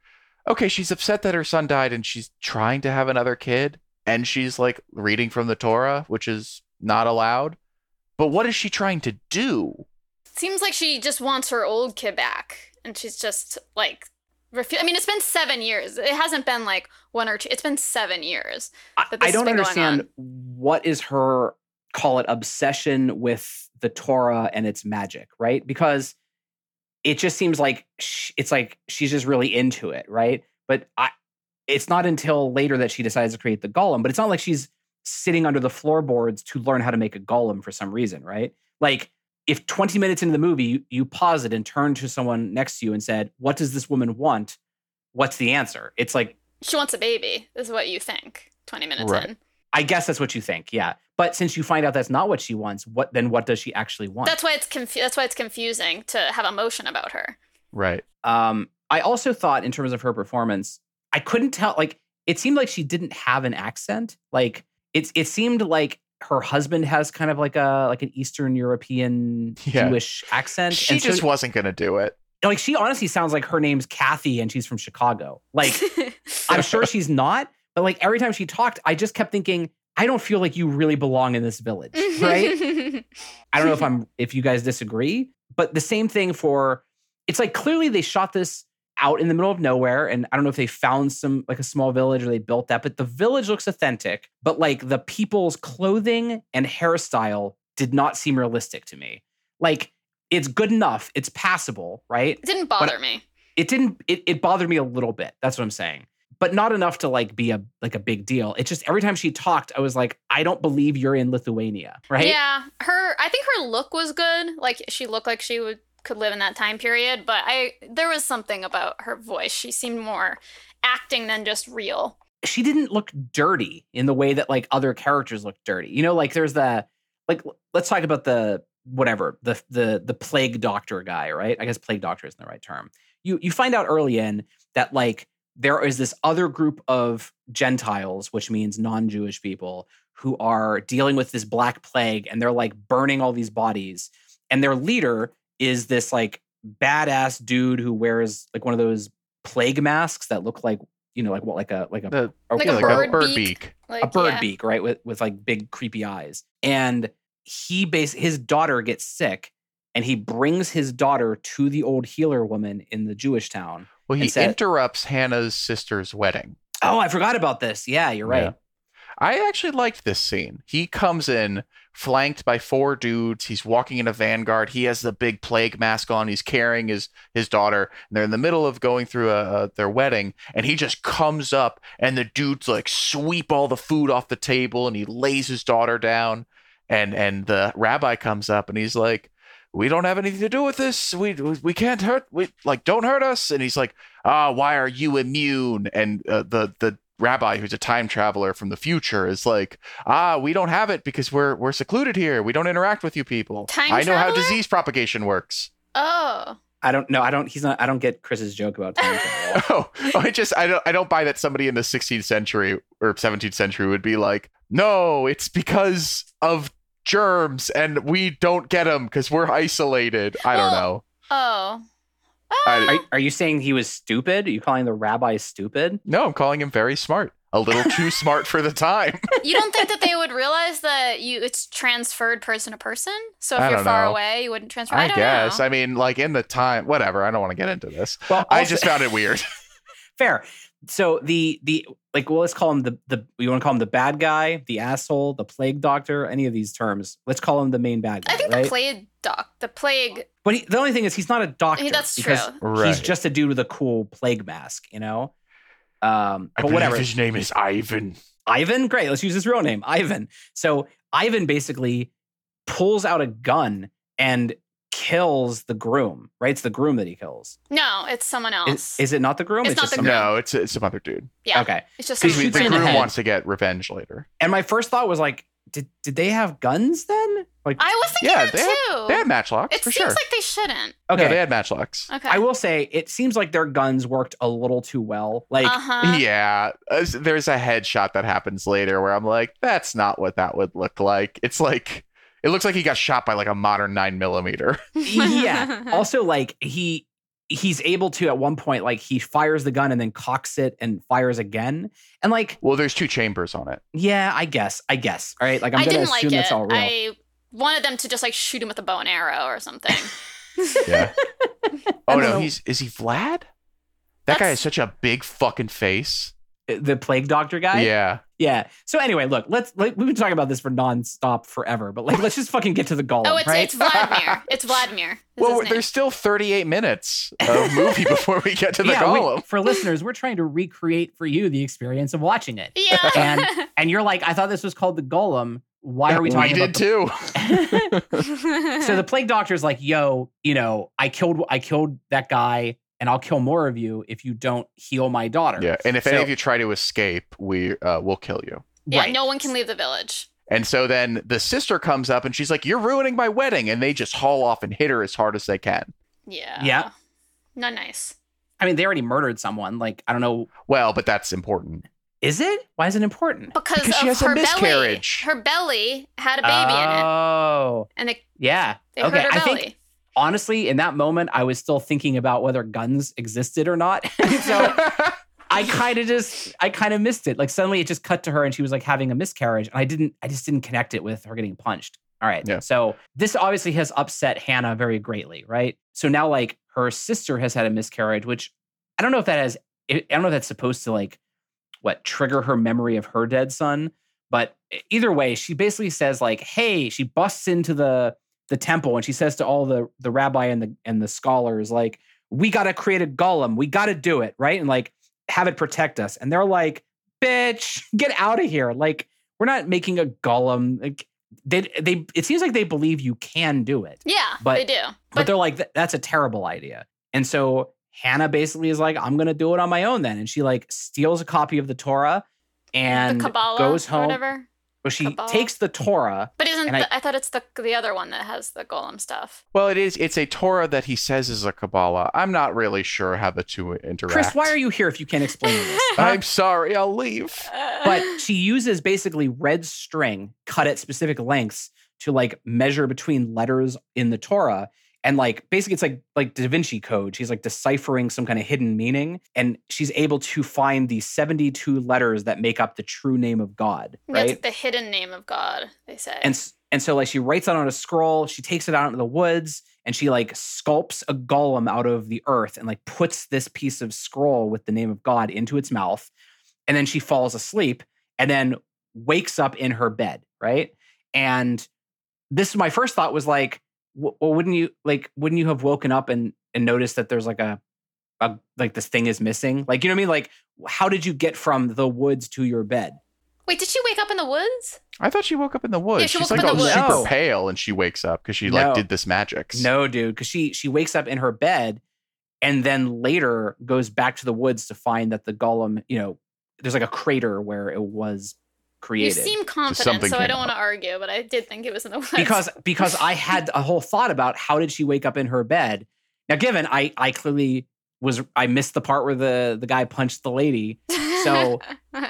Speaker 4: Okay, she's upset that her son died, and she's trying to have another kid, and she's like reading from the Torah, which is not allowed. But what is she trying to do?
Speaker 3: Seems like she just wants her old kid back, and she's just like. Refu- I mean, it's been seven years. It hasn't been like one or two. It's been seven years.
Speaker 2: I,
Speaker 3: that this
Speaker 2: I
Speaker 3: has
Speaker 2: don't
Speaker 3: been going
Speaker 2: understand
Speaker 3: on.
Speaker 2: what is her call it obsession with the Torah and its magic, right? Because it just seems like sh- it's like she's just really into it, right? But I, it's not until later that she decides to create the golem. But it's not like she's sitting under the floorboards to learn how to make a golem for some reason, right? Like if 20 minutes into the movie you, you pause it and turn to someone next to you and said, "What does this woman want?" What's the answer? It's like
Speaker 3: She wants a baby, This is what you think. 20 minutes
Speaker 4: Right.
Speaker 3: in.
Speaker 2: I guess that's what you think, yeah. But since you find out that's not what she wants, what then what does she actually want?
Speaker 3: That's why it's confu- that's why it's confusing to have emotion about her.
Speaker 4: Right.
Speaker 2: um I also thought in terms of her performance, I couldn't tell like it seemed like she didn't have an accent. Like it's it seemed like her husband has kind of like a like an Eastern European [laughs]
Speaker 4: Yeah.
Speaker 2: Jewish accent.
Speaker 4: She
Speaker 2: and so-
Speaker 4: just wasn't gonna do it.
Speaker 2: like she honestly sounds like her name's Kathy and she's from Chicago. Like [laughs] I'm sure she's not, but like every time she talked, I just kept thinking, I don't feel like you really belong in this village, right? I don't know if [laughs] I'm if you guys disagree, but the same thing for it's like clearly they shot this out in the middle of nowhere and I don't know if they found some like a small village or they built that, but the village looks authentic, but like the people's clothing and hairstyle did not seem realistic to me. Like it's good enough, it's passable, right?
Speaker 3: it didn't bother me.
Speaker 2: It didn't it, it bothered me a little bit. That's what I'm saying. But not enough to like be a like a big deal. It's just every time she talked, I was like, I don't believe you're in Lithuania, right?
Speaker 3: Yeah, her. I think her look was good. Like she looked like she would could live in that time period. But I there was something about her voice. She seemed more acting than just real.
Speaker 2: she didn't look dirty in the way that like other characters look dirty. You know, like there's the like let's talk about the whatever the the the plague doctor guy, right? I guess plague doctor isn't the right term. You you find out early in that like there is this other group of Gentiles, which means non-Jewish people, who are dealing with this black plague, and they're like burning all these bodies, and their leader is this like badass dude who wears like one of those plague masks that look like you know like what like a like a
Speaker 4: The,
Speaker 2: a
Speaker 3: Like
Speaker 4: yeah,
Speaker 3: a
Speaker 4: like
Speaker 3: bird
Speaker 4: a bird
Speaker 3: beak.
Speaker 4: beak.
Speaker 3: Like
Speaker 2: a bird
Speaker 3: yeah.
Speaker 2: beak, right? With with like big creepy eyes. And he base his daughter gets sick and he brings his daughter to the old healer woman in the Jewish town.
Speaker 4: Well, he
Speaker 2: said-
Speaker 4: interrupts Hannah's sister's wedding.
Speaker 2: Oh, I forgot about this. Yeah, you're right.
Speaker 4: Yeah. I actually liked this scene. He comes in flanked by four dudes. He's walking in a vanguard. He has the big plague mask on. He's carrying his his daughter, and they're in the middle of going through a, a, their wedding. And he just comes up, and the dudes like sweep all the food off the table, and he lays his daughter down. and and the rabbi comes up and he's like we don't have anything to do with this we we can't hurt we like don't hurt us and he's like ah why are you immune and uh, the the rabbi who's a time traveler from the future is like ah we don't have it because we're we're secluded here we don't interact with you people
Speaker 3: Time
Speaker 4: i know how disease propagation works
Speaker 3: Oh.
Speaker 2: I don't know. I don't. He's not. I don't get Chris's joke about time travel. [laughs]
Speaker 4: Oh, I just I don't I don't buy that somebody in the 16th century or 17th century would be like, no, it's because of germs and we don't get them because we're isolated. I don't
Speaker 3: Well,
Speaker 4: know.
Speaker 3: Oh.
Speaker 4: I- uh,
Speaker 2: Are, are you saying he was stupid? Are you calling the rabbi stupid?
Speaker 4: No, I'm calling him very smart. A little too [laughs] smart for the time.
Speaker 3: you don't think that they [laughs] would realize that you it's transferred person to person? So if
Speaker 4: I
Speaker 3: you're far
Speaker 4: know.
Speaker 3: away, you wouldn't transfer. I,
Speaker 4: I
Speaker 3: don't
Speaker 4: guess.
Speaker 3: know.
Speaker 4: I mean, like in the time, whatever. I don't want to get into this.
Speaker 2: Well,
Speaker 4: I just found it weird. [laughs]
Speaker 2: fair. So the the like well, let's call him the the you want to call him the bad guy, the asshole, the plague doctor, any of these terms. Let's call him the main bad guy,
Speaker 3: I think
Speaker 2: right?
Speaker 3: the plague doc, the plague.
Speaker 2: but he, the only thing is he's not a doctor.
Speaker 3: that's
Speaker 2: because
Speaker 3: true.
Speaker 4: Right.
Speaker 2: He's just a dude with a cool plague mask, you know. Um,
Speaker 4: I
Speaker 2: but
Speaker 4: believe
Speaker 2: whatever.
Speaker 4: his name is Ivan.
Speaker 2: Ivan, great. Let's use his real name, Ivan. So Ivan basically pulls out a gun and kills the groom. Right? It's the groom that he kills.
Speaker 3: No, it's someone else.
Speaker 2: Is, is it not the groom?
Speaker 3: It's not
Speaker 2: just
Speaker 3: the groom.
Speaker 4: No, it's it's some other dude.
Speaker 3: yeah.
Speaker 2: Okay.
Speaker 3: It's just
Speaker 2: He
Speaker 3: some
Speaker 2: shoots
Speaker 4: the
Speaker 2: him the
Speaker 4: groom wants to get revenge later.
Speaker 2: And my first thought was like, did did they have guns then? Like,
Speaker 3: I was thinking
Speaker 4: Yeah,
Speaker 3: that
Speaker 4: they had-
Speaker 3: too.
Speaker 4: They had matchlocks
Speaker 3: it
Speaker 4: for
Speaker 3: seems
Speaker 4: sure.
Speaker 3: like they shouldn't.
Speaker 2: okay.
Speaker 4: No, they had matchlocks.
Speaker 3: Okay.
Speaker 2: I will say it seems like their guns worked a little too well. Like,
Speaker 3: uh huh. [laughs]
Speaker 4: Yeah, there's a headshot that happens later where I'm like, that's not what that would look like. It's like it looks like he got shot by like a modern nine millimeter. [laughs]
Speaker 2: yeah. [laughs] Also, like he he's able to at one point like he fires the gun and then cocks it and fires again. And like,
Speaker 4: Well, there's two chambers on it.
Speaker 2: yeah, I guess, I guess. All right, like I'm
Speaker 3: I
Speaker 2: gonna
Speaker 3: didn't
Speaker 2: assume
Speaker 3: like
Speaker 2: that's
Speaker 3: it.
Speaker 2: all real.
Speaker 3: I wanted them to just like shoot him with a bow and arrow or something. [laughs]
Speaker 4: Yeah. Oh no,
Speaker 2: know.
Speaker 4: he's is he Vlad? That guy has such a big fucking face.
Speaker 2: Eh, the plague doctor guy.
Speaker 4: yeah.
Speaker 2: Yeah. So anyway, look, let's like we've been talking about this for nonstop forever, but like let's just fucking get to the golem,
Speaker 3: oh, it's
Speaker 2: right?
Speaker 3: it's Vladimir. It's Vladimir.
Speaker 4: Well, there's still 38 minutes of movie before we get to the [laughs]
Speaker 2: yeah, we-
Speaker 4: golem.
Speaker 2: for listeners, we're trying to recreate for you the experience of watching it.
Speaker 3: yeah.
Speaker 2: And- And [laughs] you're like, I thought this was called the golem. Why are we talking
Speaker 4: we
Speaker 2: about
Speaker 4: did too. [laughs]
Speaker 2: So the plague doctor's like, yo, you know, I killed I killed that guy and I'll kill more of you if you don't heal my daughter.
Speaker 4: Yeah, and if any of you try to escape, we uh, will kill you.
Speaker 3: yeah,
Speaker 2: Right.
Speaker 3: no one can leave the village.
Speaker 4: And so then the sister comes up and she's like, "You're ruining my wedding," and they just haul off and hit her as hard as they can.
Speaker 3: Yeah.
Speaker 2: Yeah.
Speaker 3: Not nice.
Speaker 2: I mean, they already murdered someone. Like, I don't know.
Speaker 4: Well, but that's important.
Speaker 2: Is it? Why is it important?
Speaker 3: Because,
Speaker 4: Because
Speaker 3: of
Speaker 4: she has a
Speaker 3: her
Speaker 4: miscarriage.
Speaker 3: belly. Her belly had a baby in it.
Speaker 2: Oh.
Speaker 3: And they,
Speaker 2: Yeah.
Speaker 3: they
Speaker 2: okay.
Speaker 3: hurt her
Speaker 2: I
Speaker 3: belly.
Speaker 2: think honestly, in that moment, I was still thinking about whether guns existed or not. [laughs] so I [laughs] kind of just, I kind of missed it. Like suddenly it just cut to her and she was like having a miscarriage. And I didn't, I just didn't connect it with her getting punched. All right.
Speaker 4: Yeah.
Speaker 2: So this obviously has upset Hannah very greatly, right? So now like her sister has had a miscarriage, which I don't know if that has, I don't know if that's supposed to like, what, trigger her memory of her dead son. But either way, she basically says like, "Hey," she busts into the the temple and she says to all the the rabbi and the and the scholars like, "We got to create a golem. We got to do it, right?" And like have it protect us. And they're like, "Bitch, get out of here. Like, we're not making a golem." Like they they it seems like they believe you can do it.
Speaker 3: yeah,
Speaker 2: but-
Speaker 3: they do.
Speaker 2: But,
Speaker 3: But,
Speaker 2: they're like, that's a terrible idea. And so Hannah basically is like, I'm gonna do it on my own then. And she like steals a copy of the Torah and
Speaker 3: the Kabbalah
Speaker 2: goes home.
Speaker 3: Whatever.
Speaker 2: Well, she
Speaker 3: Kabbalah.
Speaker 2: takes the Torah.
Speaker 3: But isn't
Speaker 2: And I-
Speaker 3: I, thought it's the the other one that has the golem stuff.
Speaker 4: well, it is. It's a Torah that he says is a Kabbalah. I'm not really sure how the two interact.
Speaker 2: Chris, why are you here if you can't explain this? [laughs]
Speaker 4: I'm sorry. I'll leave. [laughs]
Speaker 2: but she uses basically red string cut at specific lengths to like measure between letters in the Torah. And like basically it's like like Da Vinci Code. She's like deciphering some kind of hidden meaning. And she's able to find the 72 letters that make up the true name of God.
Speaker 3: That's
Speaker 2: Right.
Speaker 3: the hidden name of God. They say.
Speaker 2: And and so like she writes it on a scroll, she takes it out into the woods and she like sculpts a golem out of the earth and like puts this piece of scroll with the name of God into its mouth. And then she falls asleep and then wakes up in her bed, right? And this my first thought was like, well, wouldn't you like wouldn't you have woken up and and noticed that there's like a a like this thing is missing? Like, you know what I mean? Like, how did you get from the woods to your bed?
Speaker 3: Wait, did she wake up in the woods?
Speaker 4: I thought she woke up in the woods.
Speaker 3: Yeah, she
Speaker 4: She's
Speaker 3: woke
Speaker 4: like
Speaker 3: up in the
Speaker 2: woods.
Speaker 4: super
Speaker 2: No.
Speaker 4: pale and she wakes up because she like did this magic.
Speaker 2: No, dude, because she she wakes up in her bed and then later goes back to the woods to find that the golem, you know, there's like a crater where it was
Speaker 3: You seem confident,
Speaker 4: something
Speaker 3: so I don't want to argue, but I did think it was in the [laughs] woods.
Speaker 2: because because I had a whole thought about how did she wake up in her bed. Now, given I I clearly was I missed the part where the the guy punched the lady. So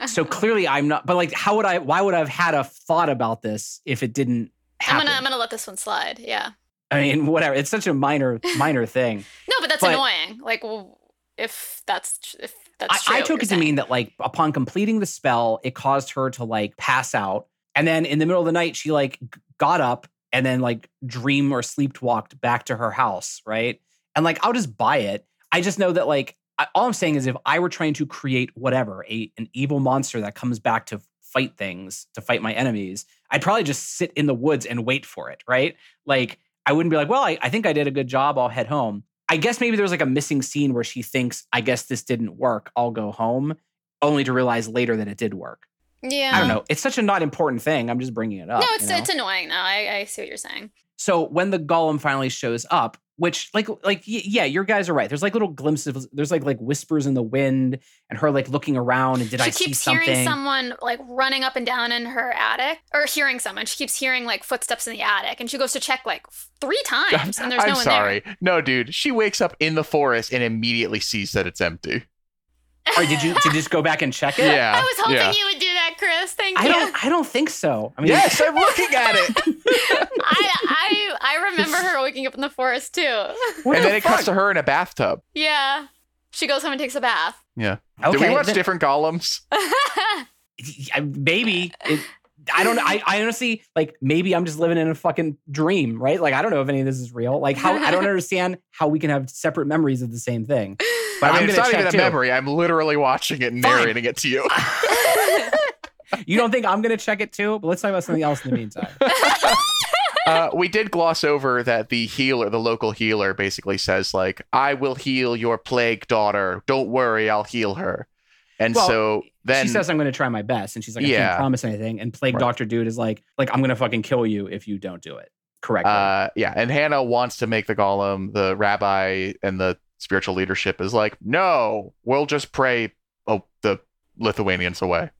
Speaker 2: so [laughs] clearly I'm not. But like, how would I? Why would I have had a thought about this if it didn't
Speaker 3: I'm
Speaker 2: happen?
Speaker 3: gonna I'm gonna let this one slide. Yeah.
Speaker 2: I mean, whatever. It's such a minor minor thing.
Speaker 3: No, but that's
Speaker 2: But-
Speaker 3: annoying. Like, well, if that's if that's
Speaker 2: I,
Speaker 3: true.
Speaker 2: I took it to mean that like upon completing the spell, it caused her to like pass out, and then in the middle of the night, she like got up and then like dream or sleepwalked back to her house, right? And like I'll just buy it. I just know that like I, all I'm saying is if I were trying to create whatever a an evil monster that comes back to fight things to fight my enemies, I'd probably just sit in the woods and wait for it, right? Like I wouldn't be like, well, I, I think I did a good job. I'll head home. I guess maybe there's like a missing scene where she thinks, I guess this didn't work. I'll go home, only to realize later that it did work.
Speaker 3: yeah.
Speaker 2: I don't know. It's such a not important thing. I'm just bringing it up.
Speaker 3: No,
Speaker 2: you
Speaker 3: it's
Speaker 2: know?
Speaker 3: it's annoying now. I, I see what you're saying.
Speaker 2: so when the golem finally shows up, which like like yeah, your guys are right. There's like little glimpses. There's like like whispers in the wind, and her like looking around. And did
Speaker 3: she
Speaker 2: I see
Speaker 3: keeps
Speaker 2: something?
Speaker 3: hearing someone like running up and down in her attic, or hearing someone. She keeps hearing like footsteps in the attic, and she goes to check like three [laughs] times, and there's
Speaker 4: I'm
Speaker 3: no one
Speaker 4: sorry. No, dude. She wakes up in the forest and immediately sees that it's empty.
Speaker 2: or did you did you just go back and check it?
Speaker 4: Yeah. [laughs]
Speaker 3: I was hoping
Speaker 4: yeah.
Speaker 3: you would do that, Chris. Thank
Speaker 2: I
Speaker 3: you.
Speaker 2: don't. I don't think so. I mean,
Speaker 4: Yes, I'm looking at it. [laughs]
Speaker 3: I, I I remember her waking up in the forest too.
Speaker 2: what
Speaker 4: and
Speaker 2: the
Speaker 4: then it cuts to her in a bathtub.
Speaker 3: yeah, she goes home and takes a bath.
Speaker 4: Yeah.
Speaker 2: Okay,
Speaker 4: Did we watch
Speaker 2: then-
Speaker 4: different golems? [laughs]
Speaker 2: Maybe it, I don't know. I, I honestly like maybe I'm just living in a fucking dream, right? Like I don't know if any of this is real. Like how I don't [laughs] understand how we can have separate memories of the same thing. But
Speaker 4: I mean,
Speaker 2: I'm
Speaker 4: it's
Speaker 2: gonna
Speaker 4: not even
Speaker 2: check
Speaker 4: a
Speaker 2: too.
Speaker 4: memory. I'm literally watching it and
Speaker 2: Fine.
Speaker 4: narrating it to you.
Speaker 2: You don't think I'm gonna check it too? But let's talk about something else in the meantime. [laughs]
Speaker 4: uh, we did gloss over that the healer, the local healer, basically says like, "I will heal your plague daughter. Don't worry, I'll heal her." And
Speaker 2: Well,
Speaker 4: so then
Speaker 2: she says I'm gonna try my best, and she's like, I
Speaker 4: Yeah.
Speaker 2: can't promise anything. And Plague
Speaker 4: Right.
Speaker 2: Doctor Dude is like, like I'm gonna fucking kill you if you don't do it correctly.
Speaker 4: Uh, yeah, and Hannah wants to make the golem. The rabbi and the spiritual leadership is like, no, we'll just pray oh, the Lithuanians away.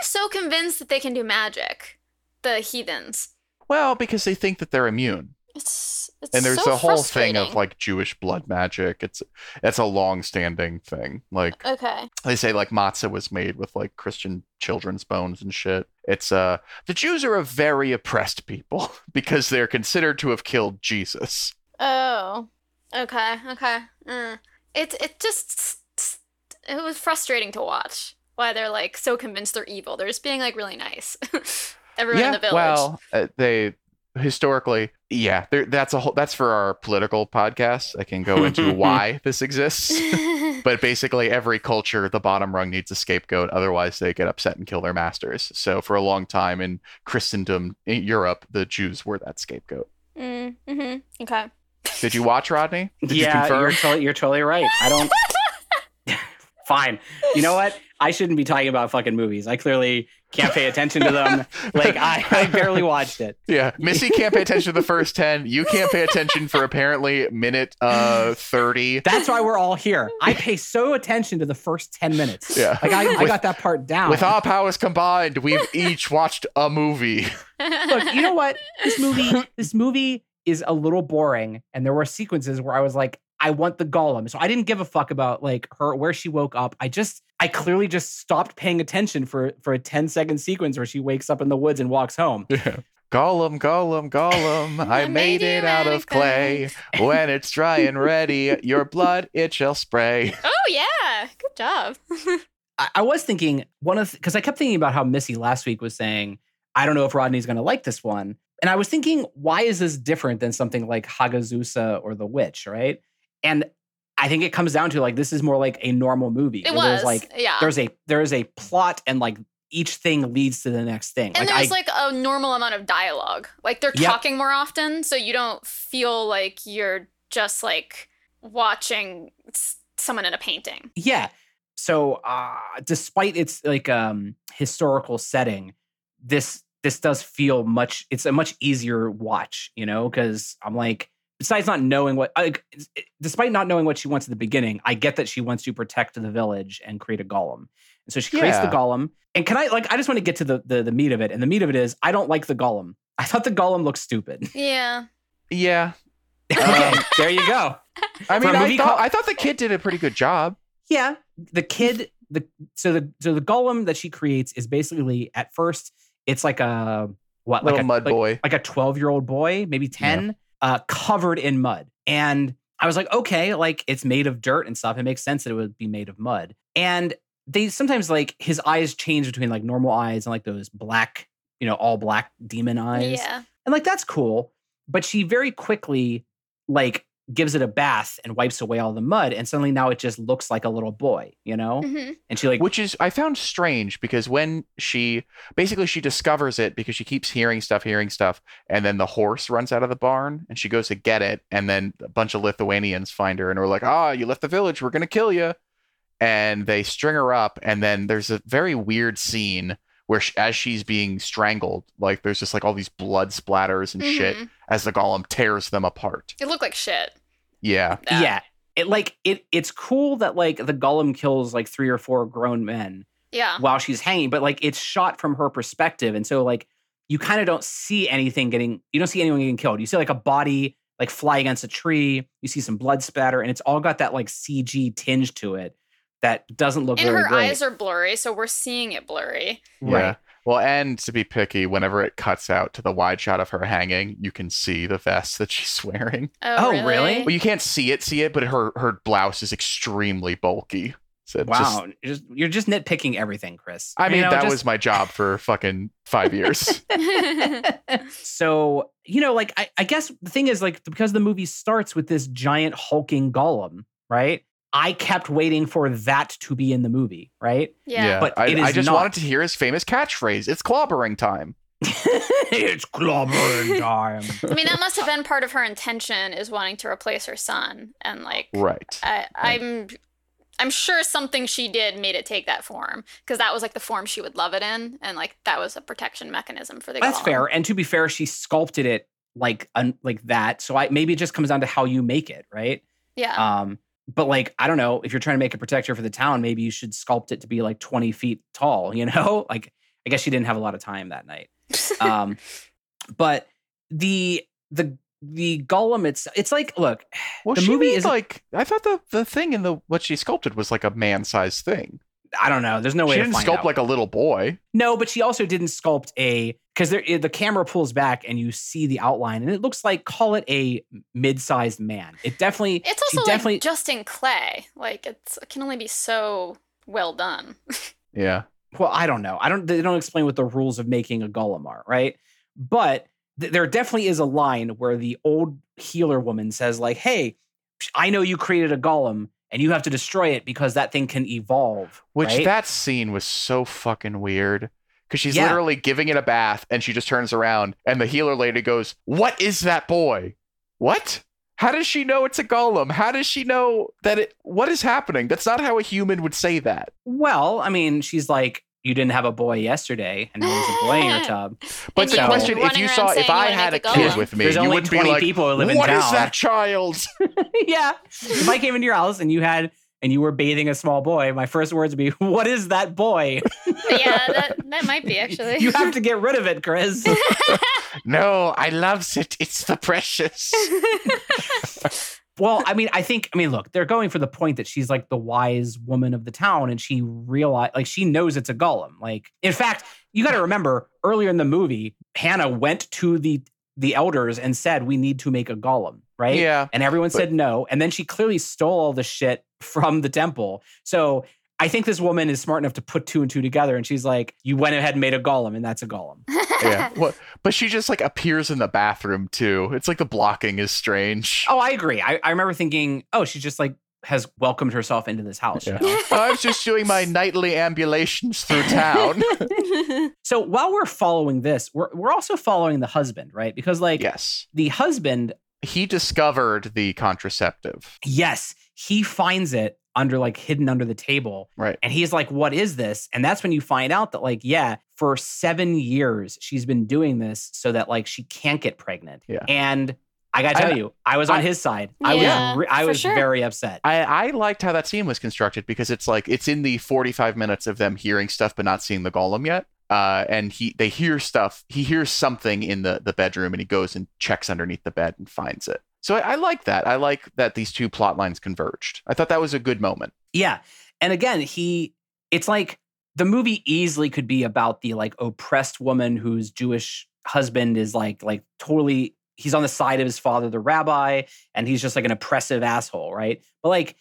Speaker 3: Why are they so convinced that they can do magic? The heathens.
Speaker 4: Well, because they think that they're immune,
Speaker 3: It's, it's
Speaker 4: and there's
Speaker 3: so
Speaker 4: a whole thing of like Jewish blood magic. It's it's a long-standing thing. Like
Speaker 3: Okay.
Speaker 4: they say, like matzah was made with like Christian children's bones and shit. It's uh, the Jews are a very oppressed people [laughs] because they're considered to have killed Jesus.
Speaker 3: Oh. Okay. Okay. Mm. It it just it was frustrating to watch. Why they're like so convinced they're evil. They're just being like really nice. [laughs] Everyone in the village.
Speaker 4: Well, uh, they historically, yeah, that's a whole. That's for our political podcast. I can go into [laughs] why this exists. [laughs] But basically, every culture, the bottom rung needs a scapegoat. Otherwise, they get upset and kill their masters. So, for a long time in Christendom, in Europe, the Jews were that scapegoat.
Speaker 3: mm, hmm Okay.
Speaker 4: Did you watch Rodney? Did you
Speaker 2: yeah,
Speaker 4: confirm?
Speaker 2: you're, totally, you're totally right. I don't. Fine. You know what? I shouldn't be talking about fucking movies. I clearly can't pay attention to them. Like I, I barely watched it.
Speaker 4: Yeah, Missy can't pay attention to the first ten. You can't pay attention for apparently minute uh thirty.
Speaker 2: That's why we're all here. I pay so attention to the first 10 minutes.
Speaker 4: Yeah.
Speaker 2: Like I, I got that part down.
Speaker 4: With our powers combined, we've each watched a movie.
Speaker 2: Look, you know what? This movie, this movie is a little boring. And there were sequences where I was like, I want the golem. So I didn't give a fuck about like her where she woke up. I just I clearly just stopped paying attention for for a 10 second sequence where she wakes up in the woods and walks home. [laughs]
Speaker 4: Yeah. Gollum, Gollum, Gollum, [laughs] I made it out of clay. [laughs] When it's dry and ready, your blood it shall spray.
Speaker 3: oh yeah. Good job.
Speaker 2: I, I was thinking one of because I kept thinking about how Missy last week was saying, I don't know if Rodney's going to like this one, and I was thinking, why is this different than something like Hagazussa or The Witch, right? And I think it comes down to like this is more like a normal movie.
Speaker 3: It
Speaker 2: where There's
Speaker 3: was.
Speaker 2: like
Speaker 3: yeah.
Speaker 2: there's a there is a plot and like each thing leads to the next thing.
Speaker 3: and
Speaker 2: like
Speaker 3: there's
Speaker 2: I,
Speaker 3: like a normal amount of dialogue. Like they're
Speaker 2: Yep.
Speaker 3: talking more often, so you don't feel like you're just like watching someone in a painting.
Speaker 2: Yeah. So uh despite its like um historical setting, this this does feel much. It's a much easier watch, you know, because I'm like, besides not knowing what, like, despite not knowing what she wants at the beginning, I get that she wants to protect the village and create a golem. And so she creates the golem. And can I like? I just want to get to the, the the meat of it. And the meat of it is, I don't like the golem. I thought the golem looked stupid. [laughs]
Speaker 3: Yeah.
Speaker 4: Yeah. [laughs]
Speaker 2: okay, um, there you go.
Speaker 4: I mean,
Speaker 2: a
Speaker 4: I
Speaker 2: movie
Speaker 4: thought,
Speaker 2: called-
Speaker 4: I thought the kid did a pretty good job.
Speaker 2: Yeah, the kid, the so the so the golem that she creates is basically at first it's like a what
Speaker 4: Little
Speaker 2: like a
Speaker 4: mud
Speaker 2: like,
Speaker 4: boy.
Speaker 2: like a twelve year old boy, maybe ten, uh, covered in mud, and I was like, okay, like it's made of dirt and stuff. It makes sense that it would be made of mud, and they sometimes like his eyes change between like normal eyes and like those black, you know, all black demon eyes,
Speaker 3: Yeah.
Speaker 2: and like that's cool. But she very quickly like gives it a bath and wipes away all the mud, and suddenly now it just looks like a little boy, you know.
Speaker 3: hmm
Speaker 2: And she like
Speaker 4: Which is I found strange because when she basically she discovers it because she keeps hearing stuff, hearing stuff, and then the horse runs out of the barn and she goes to get it, and then a bunch of Lithuanians find her and are like, "Ah, you left the village, we're gonna kill you," and they string her up, and then there's a very weird scene where she, as she's being strangled, like there's just like all these blood splatters and shit
Speaker 3: Mhm.
Speaker 4: as the golem tears them apart.
Speaker 3: It looked like shit.
Speaker 4: Yeah,
Speaker 3: That.
Speaker 2: yeah. It like it it's cool that like the golem kills like three or four grown men
Speaker 3: Yeah.
Speaker 2: while she's hanging, but like it's shot from her perspective. And so like you kind of don't see anything getting you don't see anyone getting killed. You see like a body like fly against a tree, you see some blood spatter, and it's all got that like CG tinge to it that doesn't look
Speaker 3: And
Speaker 2: very
Speaker 3: her
Speaker 2: great.
Speaker 3: eyes are blurry, so we're seeing it blurry.
Speaker 2: right.
Speaker 4: Yeah. Well, and to be picky, whenever it cuts out to the wide shot of her hanging, you can see the vest that [laughs] she's wearing.
Speaker 3: Oh,
Speaker 2: Oh, really?
Speaker 4: Well, you can't see it, see it, but her her blouse is extremely bulky. So it
Speaker 2: Wow. You're just, you're just nitpicking everything, Chris.
Speaker 4: I
Speaker 2: You
Speaker 4: mean,
Speaker 2: know,
Speaker 4: that
Speaker 2: just-
Speaker 4: was my job for fucking five years. [laughs] [laughs]
Speaker 2: so you know like I, I guess the thing is like because the movie starts with this giant hulking golem right i kept waiting for that to be in the movie right
Speaker 3: yeah.
Speaker 2: But
Speaker 4: I,
Speaker 2: it
Speaker 4: I
Speaker 2: is
Speaker 4: just
Speaker 2: not.
Speaker 4: wanted to hear his famous catchphrase. It's clobbering time. [laughs]
Speaker 2: it's clobbering time [laughs]
Speaker 3: I mean, that must have been part of her intention is wanting to replace her son, and like,
Speaker 4: Right.
Speaker 3: I, I'm, I'm sure something she did made it take that form because that was like the form she would love it in, and like that was a protection mechanism for the.
Speaker 2: that's
Speaker 3: golem.
Speaker 2: fair and to be fair she sculpted it like un, like that so i maybe it just comes down to how you make it right
Speaker 3: Yeah.
Speaker 2: um but like i don't know if you're trying to make a protector for the town maybe you should sculpt it to be like 20 feet tall [laughs] you know like i guess she didn't have a lot of time that night um [laughs] but the the the golem it's it's like look [sighs]
Speaker 4: Well,
Speaker 2: the
Speaker 4: she
Speaker 2: movie is-
Speaker 4: like I thought the the thing in the what she sculpted was like a man sized thing.
Speaker 2: i don't know there's no way
Speaker 4: she
Speaker 2: to
Speaker 4: didn't sculpt
Speaker 2: out.
Speaker 4: like a little boy.
Speaker 2: no but she also didn't sculpt a because there the camera pulls back and you see the outline and it looks like call it a mid-sized man it definitely
Speaker 3: it's
Speaker 2: she
Speaker 3: also
Speaker 2: definitely
Speaker 3: like just in clay. Like it's it can only be so well done. [laughs]
Speaker 4: Yeah.
Speaker 2: well i don't know i don't they don't explain what the rules of making a golem are right but th- there definitely is a line where the old healer woman says like hey i know you created a golem and you have to destroy it because that thing can evolve
Speaker 4: Which
Speaker 2: right?
Speaker 4: that scene was so fucking weird. Because she's
Speaker 2: Yeah.
Speaker 4: literally giving it a bath and she just turns around and the healer lady goes, What is that boy? What? How does she know it's a golem? How does she know that it what is happening? That's not how a human would say that.
Speaker 2: well i mean she's like you didn't have a boy yesterday and now there's a boy in your [laughs] tub
Speaker 4: But
Speaker 3: And
Speaker 4: the
Speaker 2: you
Speaker 4: question, if you saw if I had a kid with me,
Speaker 2: There's
Speaker 4: you wouldn't be
Speaker 2: 20
Speaker 4: like,
Speaker 2: people who live in
Speaker 4: "What is
Speaker 2: town."
Speaker 4: that child? [laughs]
Speaker 2: yeah if i came into your house and you had and you were bathing a small boy my first words would be [laughs] what is that boy [laughs]
Speaker 3: yeah, that that might be actually.
Speaker 2: you have to get rid of it chris [laughs]
Speaker 4: no, I loves it. It's the precious.
Speaker 2: Well, I mean, I think, I mean, look, they're going for the point that she's like the wise woman of the town and she realize like she knows it's a golem. Like, in fact, you got to remember earlier in the movie, Hannah went to the the elders and said, "We need to make a golem," right?
Speaker 4: Yeah.
Speaker 2: And everyone
Speaker 4: But-
Speaker 2: said no. And then she clearly stole all the shit from the temple. So I think this woman is smart enough to put two and two together. And she's like, "You went ahead and made a golem, and that's a golem."
Speaker 4: yeah. [laughs] What? But she just like appears in the bathroom too. It's like the blocking is strange.
Speaker 2: Oh, I agree. I, I remember thinking, "Oh, she just like has welcomed herself into this house." you know?
Speaker 4: Oh, I was just doing my [laughs] nightly ambulations through town. [laughs]
Speaker 2: So while we're following this, we're we're also following the husband, right? Because like
Speaker 4: yes.
Speaker 2: the husband,
Speaker 4: He discovered the contraceptive.
Speaker 2: yes, he finds it under like hidden under the table.
Speaker 4: Right.
Speaker 2: And he's like, What is this? And that's when you find out that, like, yeah, for seven years, she's been doing this so that like she can't get pregnant.
Speaker 4: Yeah.
Speaker 2: And I gotta tell
Speaker 4: I-
Speaker 2: you, I was on
Speaker 4: I-
Speaker 2: his side. I
Speaker 3: Yeah,
Speaker 2: was re- I was
Speaker 3: sure.
Speaker 2: very upset.
Speaker 4: I, I liked how that scene was constructed because it's like it's in the 45 minutes of them hearing stuff but not seeing the golem yet. Uh, and he they hear stuff. He hears something in the the bedroom and he goes and checks underneath the bed and finds it. So I, I like that. I like that these two plot lines converged. I thought that was a good moment.
Speaker 2: Yeah. And again, he it's like the movie easily could be about the like oppressed woman whose Jewish husband is like like totally he's on the side of his father, the rabbi, and he's just like an oppressive asshole, right? But like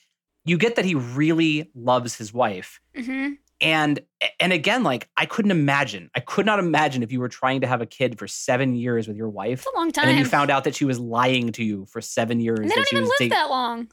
Speaker 2: you get that he really loves his wife.
Speaker 3: hmm
Speaker 2: And and again, like I couldn't imagine. I could not imagine if you were trying to have a kid for seven years with your wife.
Speaker 3: It's a long time.
Speaker 2: And then you found out that she was lying to you for seven years.
Speaker 3: And they
Speaker 2: that
Speaker 3: don't
Speaker 2: she
Speaker 3: even live
Speaker 2: date-
Speaker 3: that long.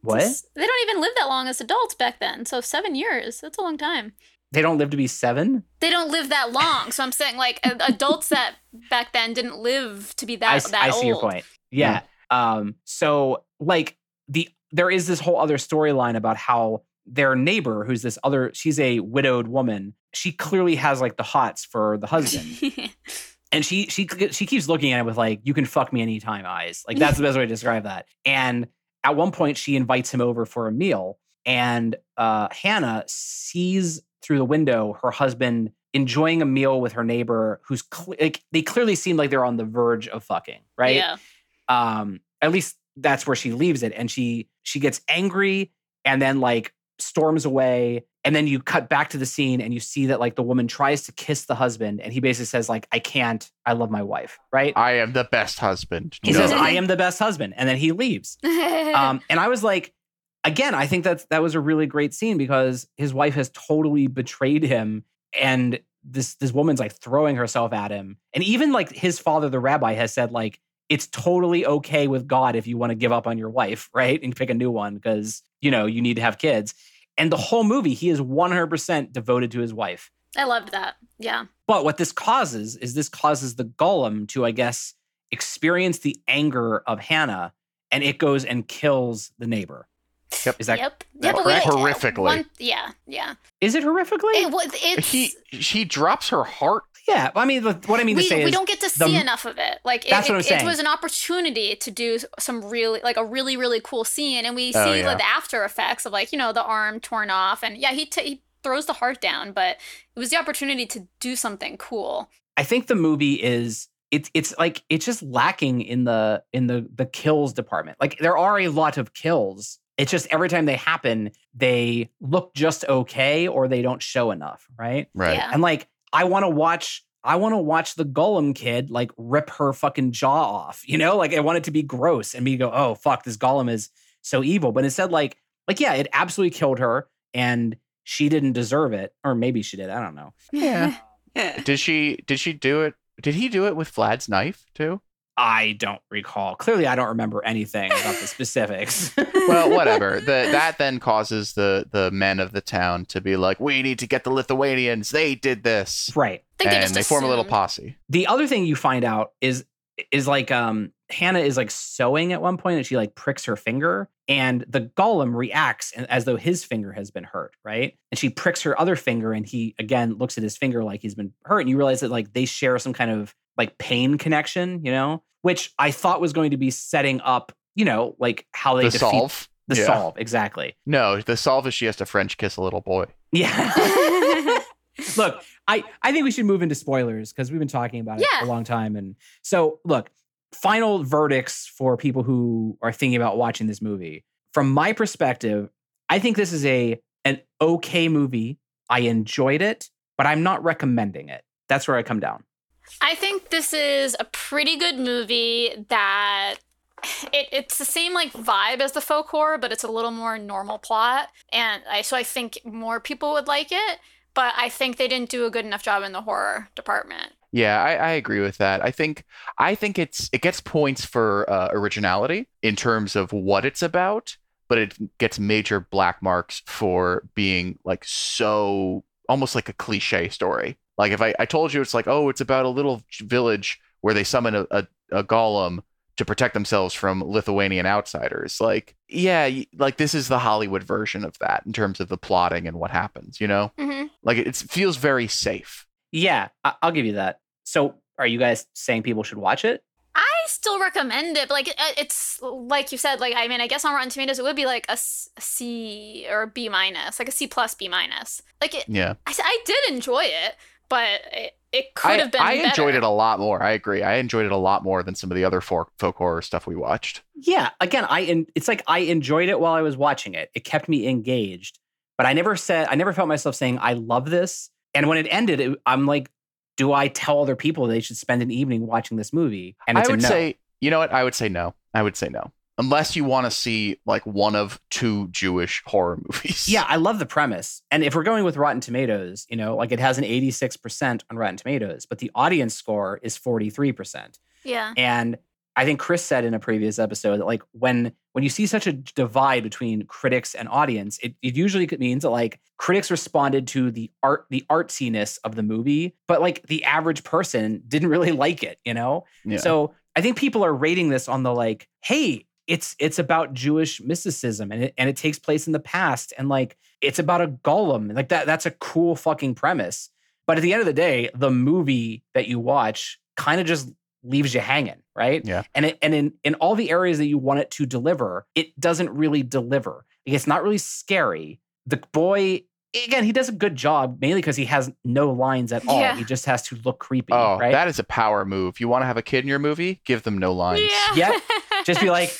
Speaker 2: What?
Speaker 3: It's- They don't even live that long as adults back then. So seven years. That's a long time.
Speaker 2: They don't live to be seven?
Speaker 3: They don't live that long. So I'm saying like adults that back then didn't live to be that
Speaker 2: I, s-
Speaker 3: that
Speaker 2: I
Speaker 3: old.
Speaker 2: see your point. Yeah. Um. So like the there is this whole other storyline about how their neighbor, who's this other, she's a widowed woman. She clearly has like the hots for the husband, [laughs] and she she she keeps looking at him with like "you can fuck me anytime" eyes. Like that's the best way to describe that. And at one point, she invites him over for a meal, and uh, Hannah sees through the window her husband enjoying a meal with her neighbor, who's cle like they clearly seem like they're on the verge of fucking, right?
Speaker 3: Yeah.
Speaker 2: um at least that's where she leaves it and she she gets angry and then like storms away and then you cut back to the scene and you see that like the woman tries to kiss the husband and he basically says like i can't i love my wife right?
Speaker 4: I am the best husband.
Speaker 2: he
Speaker 4: No.
Speaker 2: says i am the best husband and then he leaves. [laughs] Um and i was like again i think that that was a really great scene because his wife has totally betrayed him and this this woman's like throwing herself at him. And even like his father the rabbi has said like it's totally okay with god if you want to give up on your wife [laughs] right? And pick a new one because you know you need to have kids and the whole movie he is 100% devoted to his wife
Speaker 3: I loved that. Yeah.
Speaker 2: but what this causes is this causes the golem to, I guess, experience the anger of Hannah, and it goes and kills the neighbor.
Speaker 4: Yep.
Speaker 2: Is that
Speaker 3: yep.
Speaker 2: that
Speaker 3: yeah,
Speaker 4: correct? Horrifically.
Speaker 3: One, yeah. Yeah.
Speaker 2: is it horrifically?
Speaker 3: It was. It's.
Speaker 4: he he drops her heart.
Speaker 2: Yeah. I mean, what I mean to
Speaker 3: we,
Speaker 2: say
Speaker 3: we
Speaker 2: is,
Speaker 3: don't get to
Speaker 2: the-
Speaker 3: see enough of it. Like it,
Speaker 2: what I'm
Speaker 3: it,
Speaker 2: saying.
Speaker 3: it was an opportunity to do some really, like a really, really cool scene, and we oh, see
Speaker 4: Oh, yeah.
Speaker 3: like, the after effects of like you know the arm torn off, and yeah, he t- he throws the heart down, but it was the opportunity to do something cool.
Speaker 2: I think the movie is it's it's like it's just lacking in the in the the kills department. Like there are a lot of kills. It's just every time they happen, they look just okay or they don't show enough, right?
Speaker 4: Right.
Speaker 3: Yeah.
Speaker 2: And like, I want to watch, I want to watch the golem kid like rip her fucking jaw off. You know, like I want it to be gross and me go, oh fuck, this golem is so evil. But instead, like, like yeah, it absolutely killed her, and she didn't deserve it, or maybe she did. I don't know.
Speaker 4: Yeah. [laughs] Did she did she do it? Did he do it with Vlad's knife too?
Speaker 2: I don't recall. Clearly, I don't remember anything about the specifics. [laughs]
Speaker 4: Well, whatever. [laughs] the that then causes the the men of the town to be like, "We need to get the Lithuanians. They did this."
Speaker 2: right.
Speaker 3: I think they
Speaker 4: and
Speaker 3: just
Speaker 4: they form a little posse.
Speaker 2: The other thing you find out is is like um Hannah is like sewing at one point and she like pricks her finger and the golem reacts and- as though his finger has been hurt, right? And she pricks her other finger and he again looks at his finger like he's been hurt and you realize that like they share some kind of like pain connection, you know, which I thought was going to be setting up, you know, like how they
Speaker 4: The
Speaker 2: defeat
Speaker 4: solve.
Speaker 2: the
Speaker 4: Yeah.
Speaker 2: solve exactly.
Speaker 4: No, the solve is she has to French kiss a little boy.
Speaker 2: Yeah. [laughs] [laughs] look, I, I think we should move into spoilers because we've been talking about it
Speaker 3: Yeah.
Speaker 2: a long time. And so, look, final verdicts for people who are thinking about watching this movie. From my perspective, I think this is a an okay movie. I enjoyed it, but I'm not recommending it. That's where I come down.
Speaker 3: I think this is a pretty good movie that [sighs] it, it's the same like vibe as the folk horror, but it's a little more normal plot. And I so I think more people would like it, but I think they didn't do a good enough job in the horror department.
Speaker 4: Yeah, I, I agree with that. I think I think it's it gets points for uh, originality in terms of what it's about, but it gets major black marks for being like so almost like a cliche story. Like if I, I told you it's like, oh, it's about a little village where they summon a, a, a golem to protect themselves from Lithuanian outsiders. Like, yeah, like this is the Hollywood version of that in terms of the plotting and what happens, you know?
Speaker 3: hmm
Speaker 4: Like it feels very safe.
Speaker 2: Yeah, I- I'll give you that. So, are you guys saying people should watch it?
Speaker 3: I still recommend it, like uh, it's like you said, like I mean, I guess on Rotten Tomatoes it would be like a, s- a C or a B minus, like a C plus B minus. Like it,
Speaker 4: Yeah.
Speaker 3: I, I did enjoy it, but it, it could
Speaker 4: I,
Speaker 3: have been.
Speaker 4: I enjoyed it a lot more. I agree. I enjoyed it a lot more than some of the other folk, folk horror stuff we watched.
Speaker 2: Yeah, again, I en- it's like I enjoyed it while I was watching it. It kept me engaged, but I never said I never felt myself saying I love this. And when it ended, it, I'm like, do I tell other people they should spend an evening watching this movie? And it's
Speaker 4: I
Speaker 2: a
Speaker 4: would
Speaker 2: no.
Speaker 4: say, you know what? I would say no. I would say no. Unless you want to see like one of two Jewish horror [laughs] movies.
Speaker 2: Yeah, I love the premise. And if we're going with Rotten Tomatoes, you know, like it has an 86% on Rotten Tomatoes, but the audience score is 43%.
Speaker 3: Yeah.
Speaker 2: And I think Chris said in a previous episode that like when when you see such a divide between critics and audience, it, it usually means that like critics responded to the art the artsiness of the movie, but like the average person didn't really [laughs] like it, you know?
Speaker 4: Yeah.
Speaker 2: So I think people are rating this on the like, hey, it's it's about Jewish mysticism and it and it takes place in the past and like it's about a golem. Like that that's a cool fucking premise. But at the end of the day, the movie that you watch kind of just leaves you hanging, right?
Speaker 4: Yeah.
Speaker 2: And it, and in in all the areas that you want it to deliver, it doesn't really deliver. Like, It's not really scary. The boy again, he does a good job mainly because he has no lines at all.
Speaker 3: Yeah.
Speaker 2: He just has to look creepy,
Speaker 4: oh,
Speaker 2: right?
Speaker 4: that is a power move. You want to have a kid in your movie? Give them no lines.
Speaker 3: Yeah.
Speaker 2: Yep. [laughs] just be like,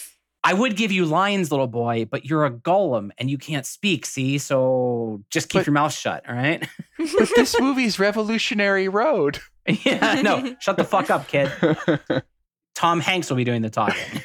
Speaker 2: I would give you lines, little boy, but you're a golem and you can't speak, see? So just keep
Speaker 4: But-
Speaker 2: your mouth shut, all right? [laughs]
Speaker 4: But this movie's Revolutionary Road. [laughs]
Speaker 2: yeah, no, [laughs] shut the fuck up, kid. Tom Hanks will be doing the talking.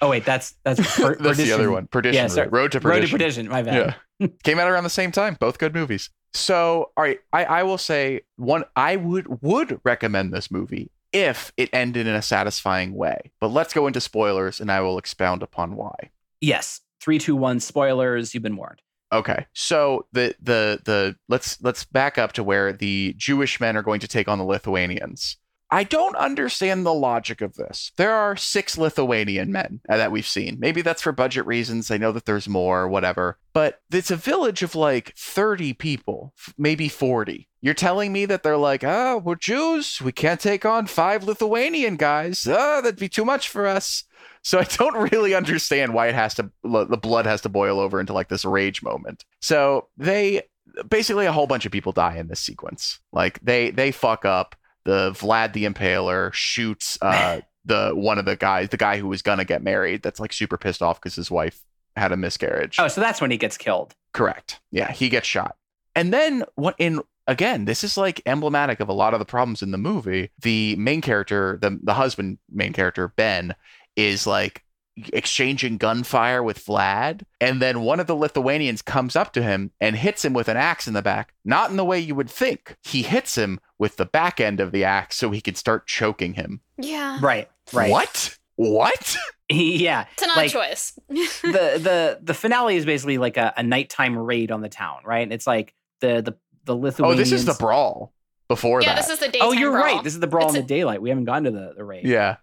Speaker 2: Oh wait, that's that's per-
Speaker 4: That's the other one. Perdition.
Speaker 2: Yeah,
Speaker 4: Road.
Speaker 2: sorry.
Speaker 4: Road to
Speaker 2: Road to Perdition. My bad.
Speaker 4: Yeah. Came out around the same time. Both good movies. So, all right, I, I will say one I would would recommend this movie if it ended in a satisfying way. But let's go into spoilers and I will expound upon why.
Speaker 2: Yes. Three, two, one. Spoilers. You've been warned.
Speaker 4: Okay. So the the the let's let's back up to where the Jewish men are going to take on the Lithuanians. I don't understand the logic of this. There are six Lithuanian men uh, that we've seen. Maybe that's for budget reasons. I know that there's more, whatever. But it's a village of like 30 people, maybe 40. You're telling me that they're like, oh, we're Jews. We can't take on five Lithuanian guys. Oh, that'd be too much for us. So I don't really understand why it has to the blood has to boil over into like this rage moment. So they basically a whole bunch of people die in this sequence. Like they they fuck up. The Vlad the Impaler shoots uh [laughs] the one of the guys, the guy who was gonna get married. That's like super pissed off because his wife had a miscarriage.
Speaker 2: Oh, so that's when he gets killed.
Speaker 4: Correct. Yeah, he gets shot. And then what in again, this is like emblematic of a lot of the problems in the movie. The main character, the the husband main character, Ben, is like exchanging gunfire with Vlad, and then one of the Lithuanians comes up to him and hits him with an axe in the back. Not in the way you would think. He hits him with the back end of the axe so he can start choking him.
Speaker 3: yeah.
Speaker 2: Right. Right.
Speaker 4: What? What? [laughs]
Speaker 2: yeah.
Speaker 3: It's an odd
Speaker 2: Like,
Speaker 3: choice.
Speaker 2: the the the finale is basically like a, a nighttime raid on the town, right? It's like the the the
Speaker 4: oh,
Speaker 2: Lithuanians.
Speaker 4: Oh, this is the brawl before
Speaker 3: yeah,
Speaker 4: that.
Speaker 3: this is the daytime
Speaker 2: Oh, you're
Speaker 3: brawl.
Speaker 2: right. This is the brawl
Speaker 3: It's
Speaker 2: in
Speaker 3: a-
Speaker 2: the daylight. We haven't gone to the, the raid.
Speaker 4: Yeah.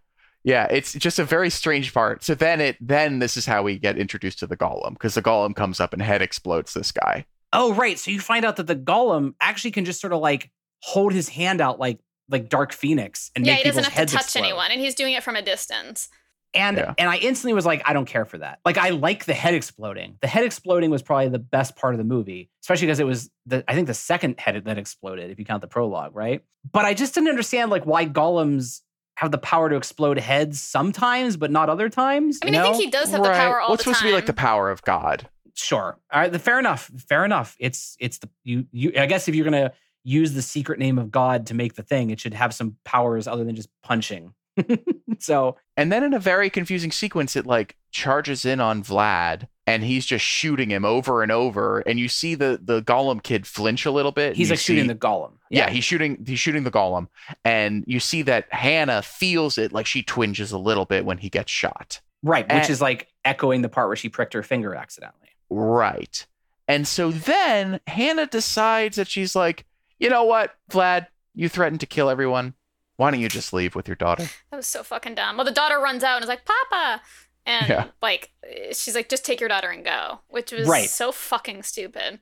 Speaker 4: Yeah, it's just a very strange part. So then it then this is how we get introduced to the golem because the golem comes up and head explodes this guy.
Speaker 2: Oh, right. So you find out that the golem actually can just sort of like hold his hand out like like Dark Phoenix and
Speaker 3: yeah,
Speaker 2: make
Speaker 3: he doesn't
Speaker 2: people's
Speaker 3: have to
Speaker 2: heads
Speaker 3: touch
Speaker 2: explode.
Speaker 3: anyone, and he's doing it from a distance.
Speaker 2: And
Speaker 4: Yeah.
Speaker 2: and I instantly was like, I don't care for that. Like I like the head exploding. The head exploding was probably the best part of the movie, especially because it was the I think the second head that exploded, if you count the prologue, right? But I just didn't understand like why golems have the power to explode heads sometimes, but not other times.
Speaker 3: I mean,
Speaker 2: you
Speaker 3: I think he does have the power all
Speaker 4: What's
Speaker 3: the time.
Speaker 4: supposed to be like the power of God?
Speaker 2: Sure. All right. The, fair enough. Fair enough. It's it's the you you. I guess if you're gonna use the secret name of God to make the thing, it should have some powers other than just punching. [laughs] so
Speaker 4: And then in a very confusing sequence, it like charges in on Vlad and he's just shooting him over and over. And you see the the golem kid flinch a little bit.
Speaker 2: he's
Speaker 4: you
Speaker 2: like shooting
Speaker 4: see-
Speaker 2: the golem.
Speaker 4: yeah. he's shooting he's shooting the golem. And you see that Hannah feels it like she twinges a little bit when he gets shot.
Speaker 2: right. Which
Speaker 4: And-
Speaker 2: is like echoing the part where she pricked her finger accidentally.
Speaker 4: Right. And so then Hannah decides that she's like, you know what, Vlad, you threatened to kill everyone. Why don't you just leave with your daughter?
Speaker 3: That was so fucking dumb. Well, the daughter runs out and is like, Papa. And
Speaker 4: Yeah.
Speaker 3: like, she's like, just take your daughter and go, which was
Speaker 2: Right.
Speaker 3: so fucking stupid.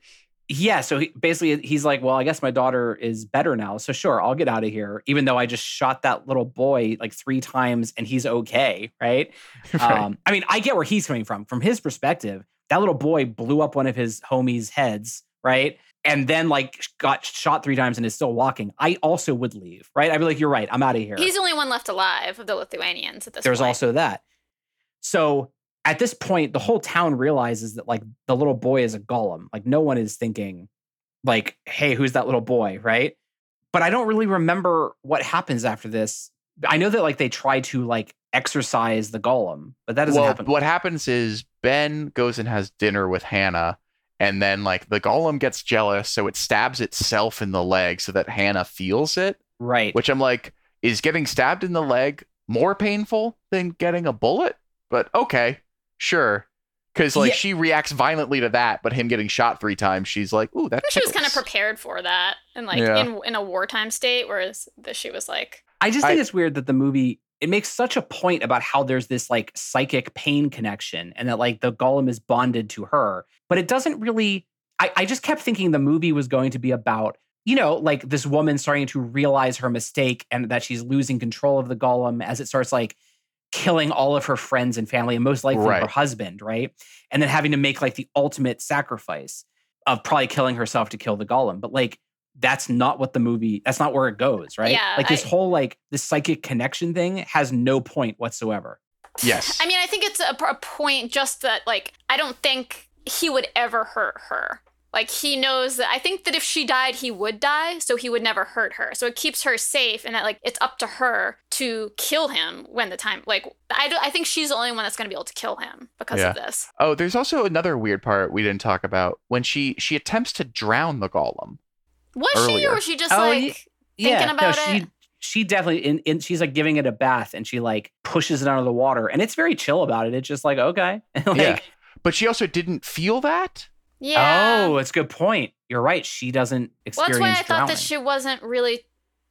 Speaker 2: Yeah, so he, basically he's like, "Well, I guess my daughter is better now, so sure, I'll get out of here." Even though I just shot that little boy like three times and he's okay, right? [laughs]
Speaker 4: Right.
Speaker 2: Um, I mean, I get where he's coming from. From his perspective, that little boy blew up one of his homies' heads, right? And then like got shot three times and is still walking. I also would leave, right? I'd be like, "You're right, I'm out of here."
Speaker 3: He's the only one left alive of the Lithuanians at this
Speaker 2: There's
Speaker 3: point.
Speaker 2: also that. So at this point, the whole town realizes that like the little boy is a golem. Like no one is thinking, like, hey, who's that little boy? Right. But I don't really remember what happens after this. I know that like they try to like exercise the golem, but that doesn't
Speaker 4: well,
Speaker 2: happen.
Speaker 4: what happens is Ben goes and has dinner with Hannah, and then like the golem gets jealous, so it stabs itself in the leg so that Hannah feels it.
Speaker 2: right.
Speaker 4: Which I'm like, is getting stabbed in the leg more painful than getting a bullet? But okay, sure. Because like
Speaker 2: Yeah.
Speaker 4: she reacts violently to that, but him getting shot three times, she's like, "Ooh, that."
Speaker 3: She was kind of prepared for that and like
Speaker 4: Yeah.
Speaker 3: in in a wartime state, whereas the, she was like,
Speaker 2: I just think
Speaker 4: I-
Speaker 2: it's weird that the movie it makes such a point about how there's this like psychic pain connection and that like the golem is bonded to her, but it doesn't really. I, I just kept thinking the movie was going to be about you know like this woman starting to realize her mistake and that she's losing control of the golem as it starts like killing all of her friends and family and most likely her husband, right? And then having to make like the ultimate sacrifice of probably killing herself to kill the golem. But like that's not what the movie that's not where it goes, right?
Speaker 3: Yeah,
Speaker 2: like this
Speaker 3: I-
Speaker 2: whole like this psychic connection thing has no point whatsoever.
Speaker 4: Yes.
Speaker 3: I mean, I think it's a, a point just that like I don't think he would ever hurt her. Like he knows that I think that if she died, he would die, so he would never hurt her. So it keeps her safe, and that like it's up to her to kill him when the time. Like I, don't- I think she's the only one that's going to be able to kill him because
Speaker 4: Yeah.
Speaker 3: of this.
Speaker 4: Oh, there's also another weird part we didn't talk about when she she attempts to drown the golem.
Speaker 3: Was she, or was she just
Speaker 2: Oh,
Speaker 3: like?
Speaker 2: ye-
Speaker 3: Thinking about
Speaker 2: no,
Speaker 3: it?
Speaker 2: she she definitely in, in she's like giving it a bath and she like pushes it out of the water and it's very chill about it. It's just like okay, [laughs] like
Speaker 4: Yeah. But she also didn't feel that.
Speaker 3: Yeah.
Speaker 2: oh, it's a good point. You're right. She doesn't
Speaker 3: well,
Speaker 2: experience
Speaker 3: that's why I thought that she wasn't really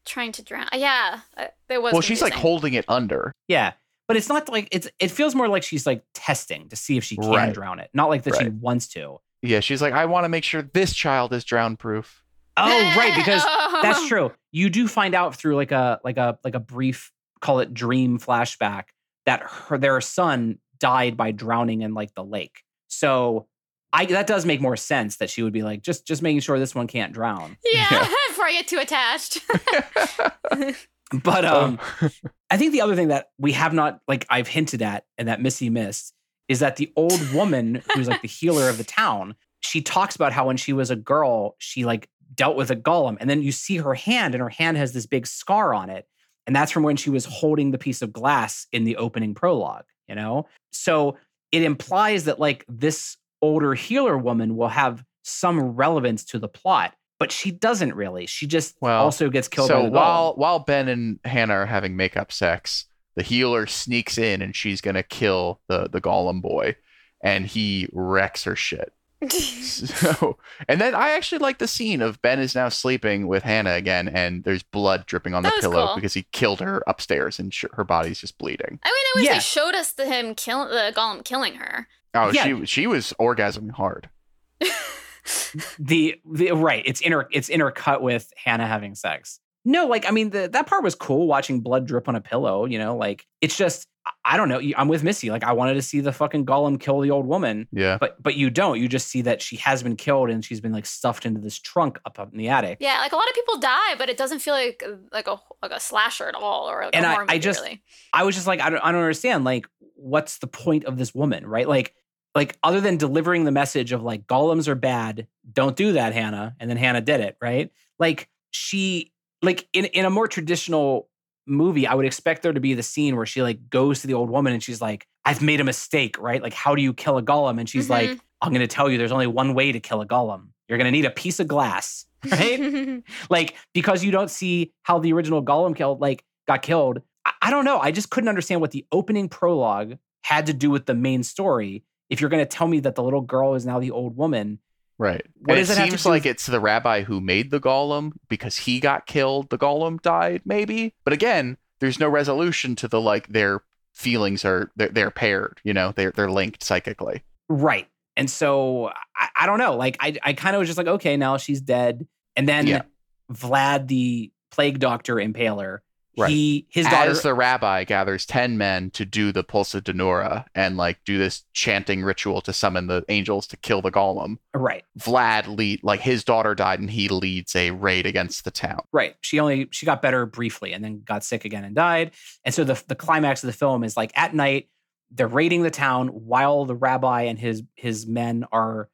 Speaker 3: trying to drown. Yeah, there was.
Speaker 4: well, she's like holding it under.
Speaker 2: Yeah. But it's not like it's it feels more like she's like testing to see if she can
Speaker 4: Right.
Speaker 2: drown it. Not like that she wants to.
Speaker 4: Yeah, she's like, I want to make sure this child is drown proof.
Speaker 2: Oh, right, because
Speaker 3: Oh.
Speaker 2: that's [laughs] true. You do find out through like a like a like a brief call it dream flashback that her their son died by drowning in like the lake. So I that does make more sense that she would be like just just making sure this one can't drown. [laughs]
Speaker 3: Yeah,
Speaker 4: Yeah. [laughs]
Speaker 3: before I get too attached. [laughs]
Speaker 2: But um
Speaker 4: Oh.
Speaker 2: I think the other thing that we have not like I've hinted at and that Missy missed is that the old woman who's like the healer of the town, she talks about how when she was a girl, she like dealt with a golem and then you see her hand and her hand has this big scar on it. And that's from when she was holding the piece of glass in the opening prologue, you know? So it implies that like this older healer woman will have some relevance to the plot, but she doesn't really. She just
Speaker 4: Well,
Speaker 2: also gets killed by
Speaker 4: so
Speaker 2: the golem.
Speaker 4: while while Ben and Hannah are having makeup sex, the healer sneaks in and she's gonna kill the the golem boy, and he wrecks her shit. [laughs] So, and then I actually like the scene of Ben is now sleeping with Hannah again, and there's blood dripping on the
Speaker 3: That was
Speaker 4: pillow
Speaker 3: cool.
Speaker 4: because he killed her upstairs, and sh- her body's just bleeding.
Speaker 3: I mean, it was
Speaker 2: Yeah.
Speaker 3: they showed us the him kill the golem killing her.
Speaker 4: Oh,
Speaker 2: Yeah.
Speaker 4: she she was orgasming hard. [laughs]
Speaker 2: the the right it's inter it's intercut with hannah having sex no like i mean the, that part was cool watching blood drip on a pillow you know like it's just I- i don't know i'm with missy like i wanted to see the fucking golem kill the old woman
Speaker 4: Yeah,
Speaker 2: but but you don't you just see that she has been killed and she's been like stuffed into this trunk up, up in the attic
Speaker 3: Yeah, like a lot of people die, but it doesn't feel like like a like a slasher at all, or like
Speaker 2: And
Speaker 3: a
Speaker 2: I-
Speaker 3: horror
Speaker 2: I just-
Speaker 3: really.
Speaker 2: I was just like, I don't, I don't understand. Like, what's the point of this woman, right? Like, like other than delivering the message of like golems are bad, don't do that, Hannah. And then Hannah did it, right? Like she, like in in a more traditional movie, I would expect there to be the scene where she like goes to the old woman and she's like, I've made a mistake, right? Like, how do you kill a golem? And she's like,
Speaker 3: Mhm.
Speaker 2: I'm going to tell you, there's only one way to kill a golem. You're going to need a piece of glass, [laughs] right? like because you don't see how the original golem killed like got killed. I, I don't know. I just couldn't understand what the opening prologue had to do with the main story. If you're going to tell me that the little girl is now the old woman,
Speaker 4: Right.
Speaker 2: What does
Speaker 4: it
Speaker 2: it have to
Speaker 4: seems like
Speaker 2: with-
Speaker 4: it's the rabbi who made the golem because he got killed. The golem died, maybe. But again, there's no resolution to the like their feelings are they're, they're paired. You know, they're they're linked psychically.
Speaker 2: Right. And so I, I don't know. Like I, I kind of was just like, okay, now she's dead. And then
Speaker 4: Yeah.
Speaker 2: Vlad, the plague doctor impaler,
Speaker 4: Right.
Speaker 2: he his daughter.
Speaker 4: As the rabbi gathers ten men to do the Pulsa diNura and like do this chanting ritual to summon the angels to kill the golem.
Speaker 2: right.
Speaker 4: Vlad lead like his daughter died and he leads a raid against the town.
Speaker 2: Right. She only she got better briefly and then got sick again and died. And so the the climax of the film is like at night they're raiding the town while the rabbi and his his men are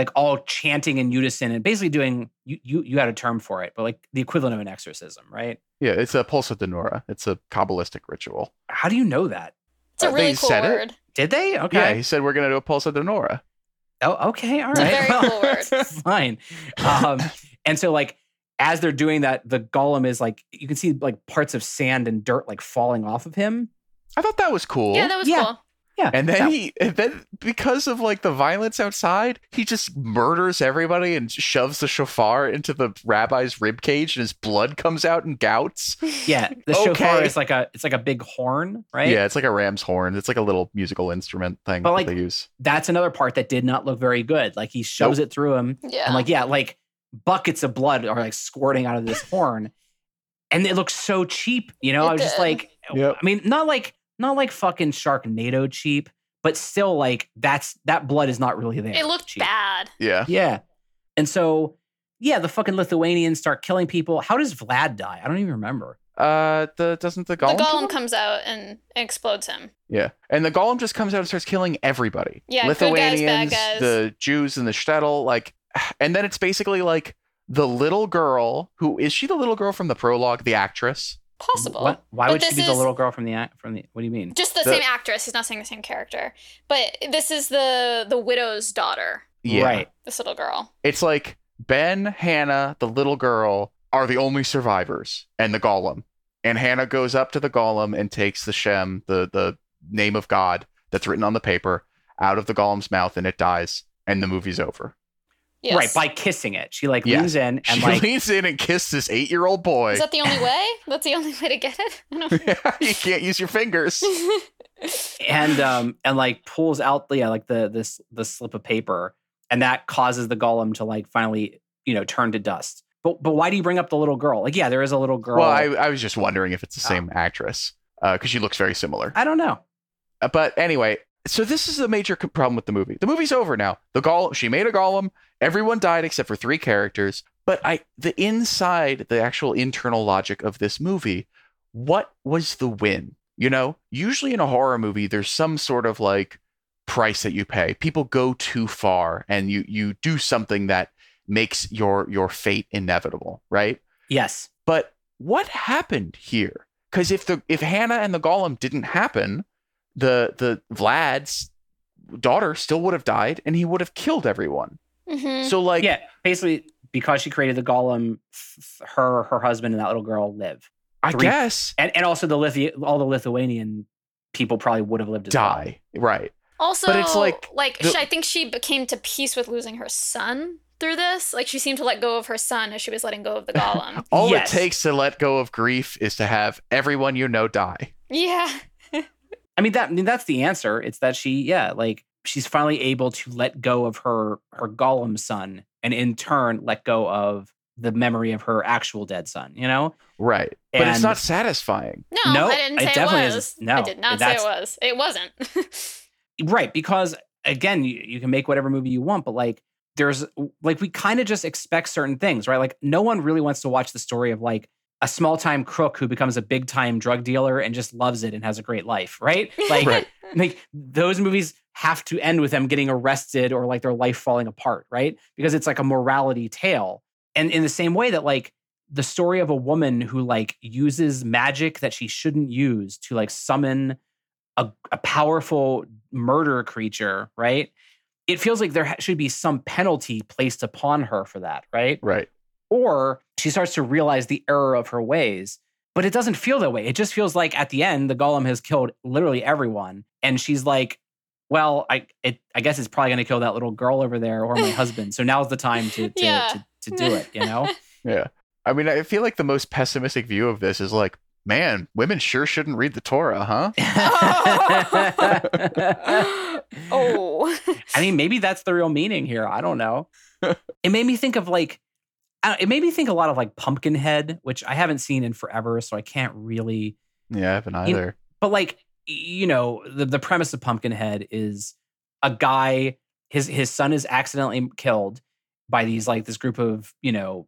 Speaker 2: like all chanting in unison and basically doing you you you had a term for it, but like the equivalent of an exorcism, right?
Speaker 4: Yeah, it's a Pulsa diNura. It's a Kabbalistic ritual.
Speaker 2: How do you know that?
Speaker 3: It's a
Speaker 4: Uh,
Speaker 3: really
Speaker 4: they
Speaker 3: cool
Speaker 4: said it.
Speaker 3: word.
Speaker 2: Did they? Okay.
Speaker 4: Yeah, he said we're gonna do a Pulsa diNura.
Speaker 2: Oh, okay. all right.
Speaker 3: It's a very cool word. [laughs]
Speaker 2: Fine. Um, and so like as they're doing that, the golem is like you can see like parts of sand and dirt like falling off of him.
Speaker 4: I thought that was cool.
Speaker 3: Yeah, that was
Speaker 2: Yeah.
Speaker 3: cool.
Speaker 2: Yeah.
Speaker 4: and then
Speaker 2: that-
Speaker 4: he, and then because of like the violence outside, he just murders everybody and shoves the shofar into the rabbi's rib cage, and his blood comes out in gouts.
Speaker 2: yeah, the shofar is like a it's like a big horn, right?
Speaker 4: Yeah, it's like a ram's horn. It's like a little musical instrument thing
Speaker 2: But,
Speaker 4: that
Speaker 2: like,
Speaker 4: they use.
Speaker 2: That's another part that did not look very good. Like he shoves it through him
Speaker 3: Yeah.
Speaker 2: and like yeah, like buckets of blood are like squirting out of this horn. And it looks so cheap, you know?
Speaker 3: It
Speaker 2: I was just like
Speaker 4: Yep.
Speaker 2: I mean, not like not like fucking Sharknado cheap, but still like that's that blood is not really there.
Speaker 3: it looked
Speaker 2: cheap.
Speaker 3: bad.
Speaker 4: Yeah,
Speaker 2: Yeah. And so yeah, the fucking Lithuanians start killing people. How does Vlad die? I don't even remember.
Speaker 4: uh, the doesn't the golem?
Speaker 3: the golem comes out and explodes him.
Speaker 4: Yeah, and the golem just comes out and starts killing everybody.
Speaker 3: Yeah, good guys, bad
Speaker 4: Lithuanians,
Speaker 3: guys.
Speaker 4: the Jews, and the shtetl. Like, [sighs] and then it's basically like the little girl who is she the little girl from the prologue, the actress?
Speaker 3: Possible.
Speaker 2: What? Why
Speaker 3: But
Speaker 2: would she
Speaker 3: this
Speaker 2: be the little girl from the act from the what do you mean?
Speaker 3: Just the,
Speaker 4: The-
Speaker 3: same actress. He's not saying the same character. But this is the the widow's daughter.
Speaker 4: Yeah,
Speaker 2: Right.
Speaker 3: This little girl.
Speaker 4: It's like Ben, Hannah, the little girl are the only survivors, and the golem. And Hannah goes up to the golem and takes the Shem, the the name of God that's written on the paper, out of the golem's mouth, and it dies, and the movie's over.
Speaker 3: Yes.
Speaker 2: Right, by kissing it. She like
Speaker 4: Yeah.
Speaker 2: leans in and
Speaker 4: She
Speaker 2: like
Speaker 4: leans in and kisses this eight-year-old boy.
Speaker 3: Is that the only way? That's the only [laughs] way to get it. I [laughs]
Speaker 4: you can't use your fingers. [laughs]
Speaker 2: and um and like pulls out yeah like the this the slip of paper and that causes the golem to like finally you know turn to dust but but why do you bring up the little girl like yeah there is a little girl
Speaker 4: Well, I, I was just wondering if it's the
Speaker 2: Oh.
Speaker 4: same actress because she looks very similar.
Speaker 2: I don't know
Speaker 4: Uh, but anyway, so this is a major problem with the movie. The movie's over now. The golem, she made a golem. Everyone died except for three characters. But I, the inside, the actual internal logic of this movie, what was the win? You know, usually in a horror movie, there's some sort of like price that you pay. People go too far, and you you do something that makes your your fate inevitable, right?
Speaker 2: yes
Speaker 4: But what happened here? Because if the if Hannah and the Golem didn't happen, the the Vlad's daughter still would have died, and he would have killed everyone.
Speaker 3: Mhm.
Speaker 4: So like,
Speaker 2: yeah basically because she created the golem f- her her husband and that little girl live
Speaker 4: I
Speaker 2: three-
Speaker 4: guess
Speaker 2: and and also the Lithu- all the Lithuanian people probably would have lived as well.
Speaker 4: die right.
Speaker 3: Also,
Speaker 4: But it's like
Speaker 3: like
Speaker 4: the-
Speaker 3: I think she became to peace with losing her son through this. Like she seemed to let go of her son as she was letting go of the [laughs] golem.
Speaker 4: All
Speaker 2: Yes.
Speaker 4: it takes to let go of grief is to have everyone you know die.
Speaker 3: yeah.
Speaker 2: I mean that I mean that's the answer. It's that she yeah, like she's finally able to let go of her her golem son and in turn let go of the memory of her actual dead son, you know?
Speaker 4: Right. but it's not satisfying.
Speaker 3: No,
Speaker 2: No,
Speaker 3: I didn't say it,
Speaker 2: definitely
Speaker 3: was.
Speaker 2: isn't. No,
Speaker 3: I did not say it was. It wasn't. [laughs]
Speaker 2: Right, because again, you, you can make whatever movie you want, but like there's like we kind of just expect certain things, right? Like no one really wants to watch the story of like a small time crook who becomes a big time drug dealer and just loves it and has a great life, right? [laughs] Like
Speaker 4: Right.
Speaker 2: like those movies have to end with them getting arrested or like their life falling apart, right? Because it's like a morality tale. And in the same way that like the story of a woman who like uses magic that she shouldn't use to like summon a, a powerful murder creature, right? It feels like there ha- should be some penalty placed upon her for that, right?
Speaker 4: Right.
Speaker 2: Or she starts to realize the error of her ways. But it doesn't feel that way. It just feels like at the end, the golem has killed literally everyone. And she's like, well, I it I guess it's probably gonna kill that little girl over there or my [laughs] husband. So now's the time to to,
Speaker 3: Yeah.
Speaker 2: to, to do it, you know? [laughs]
Speaker 4: Yeah. I mean, I feel like the most pessimistic view of this is like, man, women sure shouldn't read the Torah, huh? [laughs]
Speaker 3: oh.
Speaker 2: I mean, maybe that's the real meaning here. I don't know. it made me think of like, I don't- it made me think a lot of like Pumpkinhead, which I haven't seen in forever, so I can't really.
Speaker 4: Yeah, I haven't
Speaker 2: You-
Speaker 4: either.
Speaker 2: But like, you know, the the premise of Pumpkinhead is a guy his his son is accidentally killed by these like this group of you know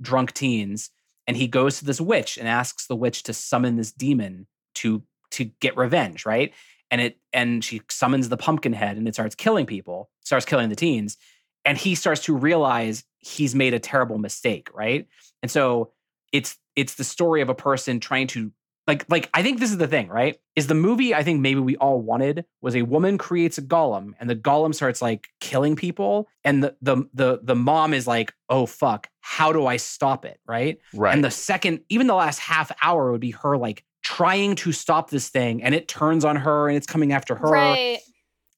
Speaker 2: drunk teens, and he goes to this witch and asks the witch to summon this demon to to get revenge, right? And it and she summons the pumpkin head and it starts killing people, starts killing the teens, and he starts to realize he's made a terrible mistake, right? And so it's it's the story of a person trying to like like I think this is the thing, right? Is the movie I think maybe we all wanted was a woman creates a golem and the golem starts like killing people and the the the the mom is like, "Oh fuck, how do I stop it?" right?
Speaker 4: Right.
Speaker 2: And the second, even the last half hour would be her like trying to stop this thing and it turns on her and it's coming after her.
Speaker 3: Right.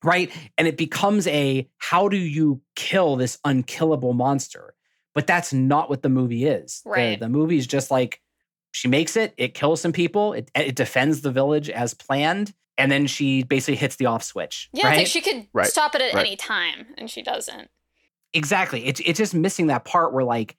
Speaker 2: Right. And it becomes a how do you kill this unkillable monster? But that's not what the movie is. The-
Speaker 3: Right.
Speaker 2: The, movie is just like she makes it, it kills some people, it, it defends the village as planned, and then she basically hits the off switch.
Speaker 3: Yeah,
Speaker 2: right?
Speaker 3: it's like she could
Speaker 4: Right,
Speaker 3: stop it at
Speaker 4: right.
Speaker 3: any time, and she doesn't.
Speaker 2: Exactly. It's it's just missing that part where like,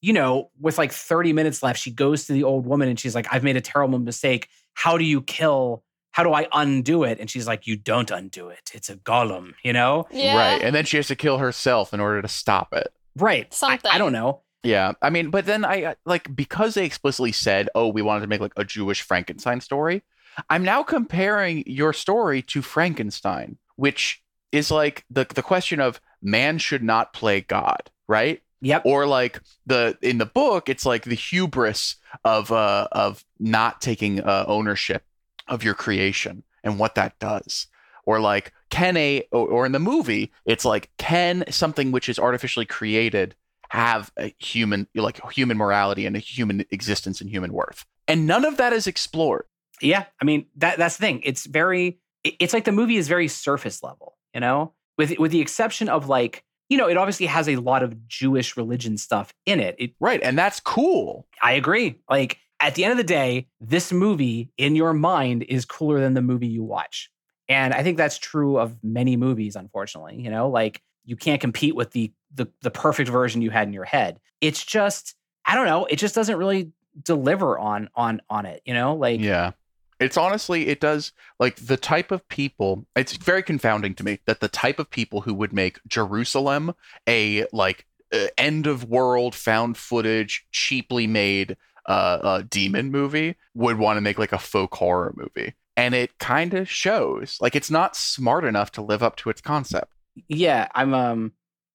Speaker 2: you know, with like 30 minutes left, she goes to the old woman and she's like, I've made a terrible mistake. How do you kill? How do I undo it? And she's like, You don't undo it. It's a golem, you know?
Speaker 3: Yeah.
Speaker 4: Right. And then she has to kill herself in order to stop it.
Speaker 2: Right. I-
Speaker 3: Something.
Speaker 2: I, don't know.
Speaker 4: Yeah, I mean, but then I like because they explicitly said, "Oh, we wanted to make like a Jewish Frankenstein story." I'm now comparing your story to Frankenstein, which is like the the question of man should not play God, right?
Speaker 2: Yep.
Speaker 4: Or like the in the book, it's like the hubris of uh of not taking uh, ownership of your creation and what that does. Or like can a or, in the movie, it's like can something which is artificially created have a human like human morality and a human existence and human worth and none of that is explored
Speaker 2: Yeah. I mean, that that's the thing. It's very it's like the movie is very surface level, you know? With with the exception of like, you know, it obviously has a lot of Jewish religion stuff in it. It
Speaker 4: right and that's cool
Speaker 2: I agree. Like at the end of the day, this movie in your mind is cooler than the movie you watch. And I think that's true of many movies, unfortunately. You know, like you can't compete with the the the perfect version you had in your head. It's just, I don't know, it just doesn't really deliver on on on it, you know? Like
Speaker 4: yeah it's honestly it does like the type of people it's very confounding to me that the type of people who would make JeruZalem a like uh, end of world found footage cheaply made uh, uh demon movie would want to make like a folk horror movie and it kind of shows like it's not smart enough to live up to its concept
Speaker 2: yeah, I'm um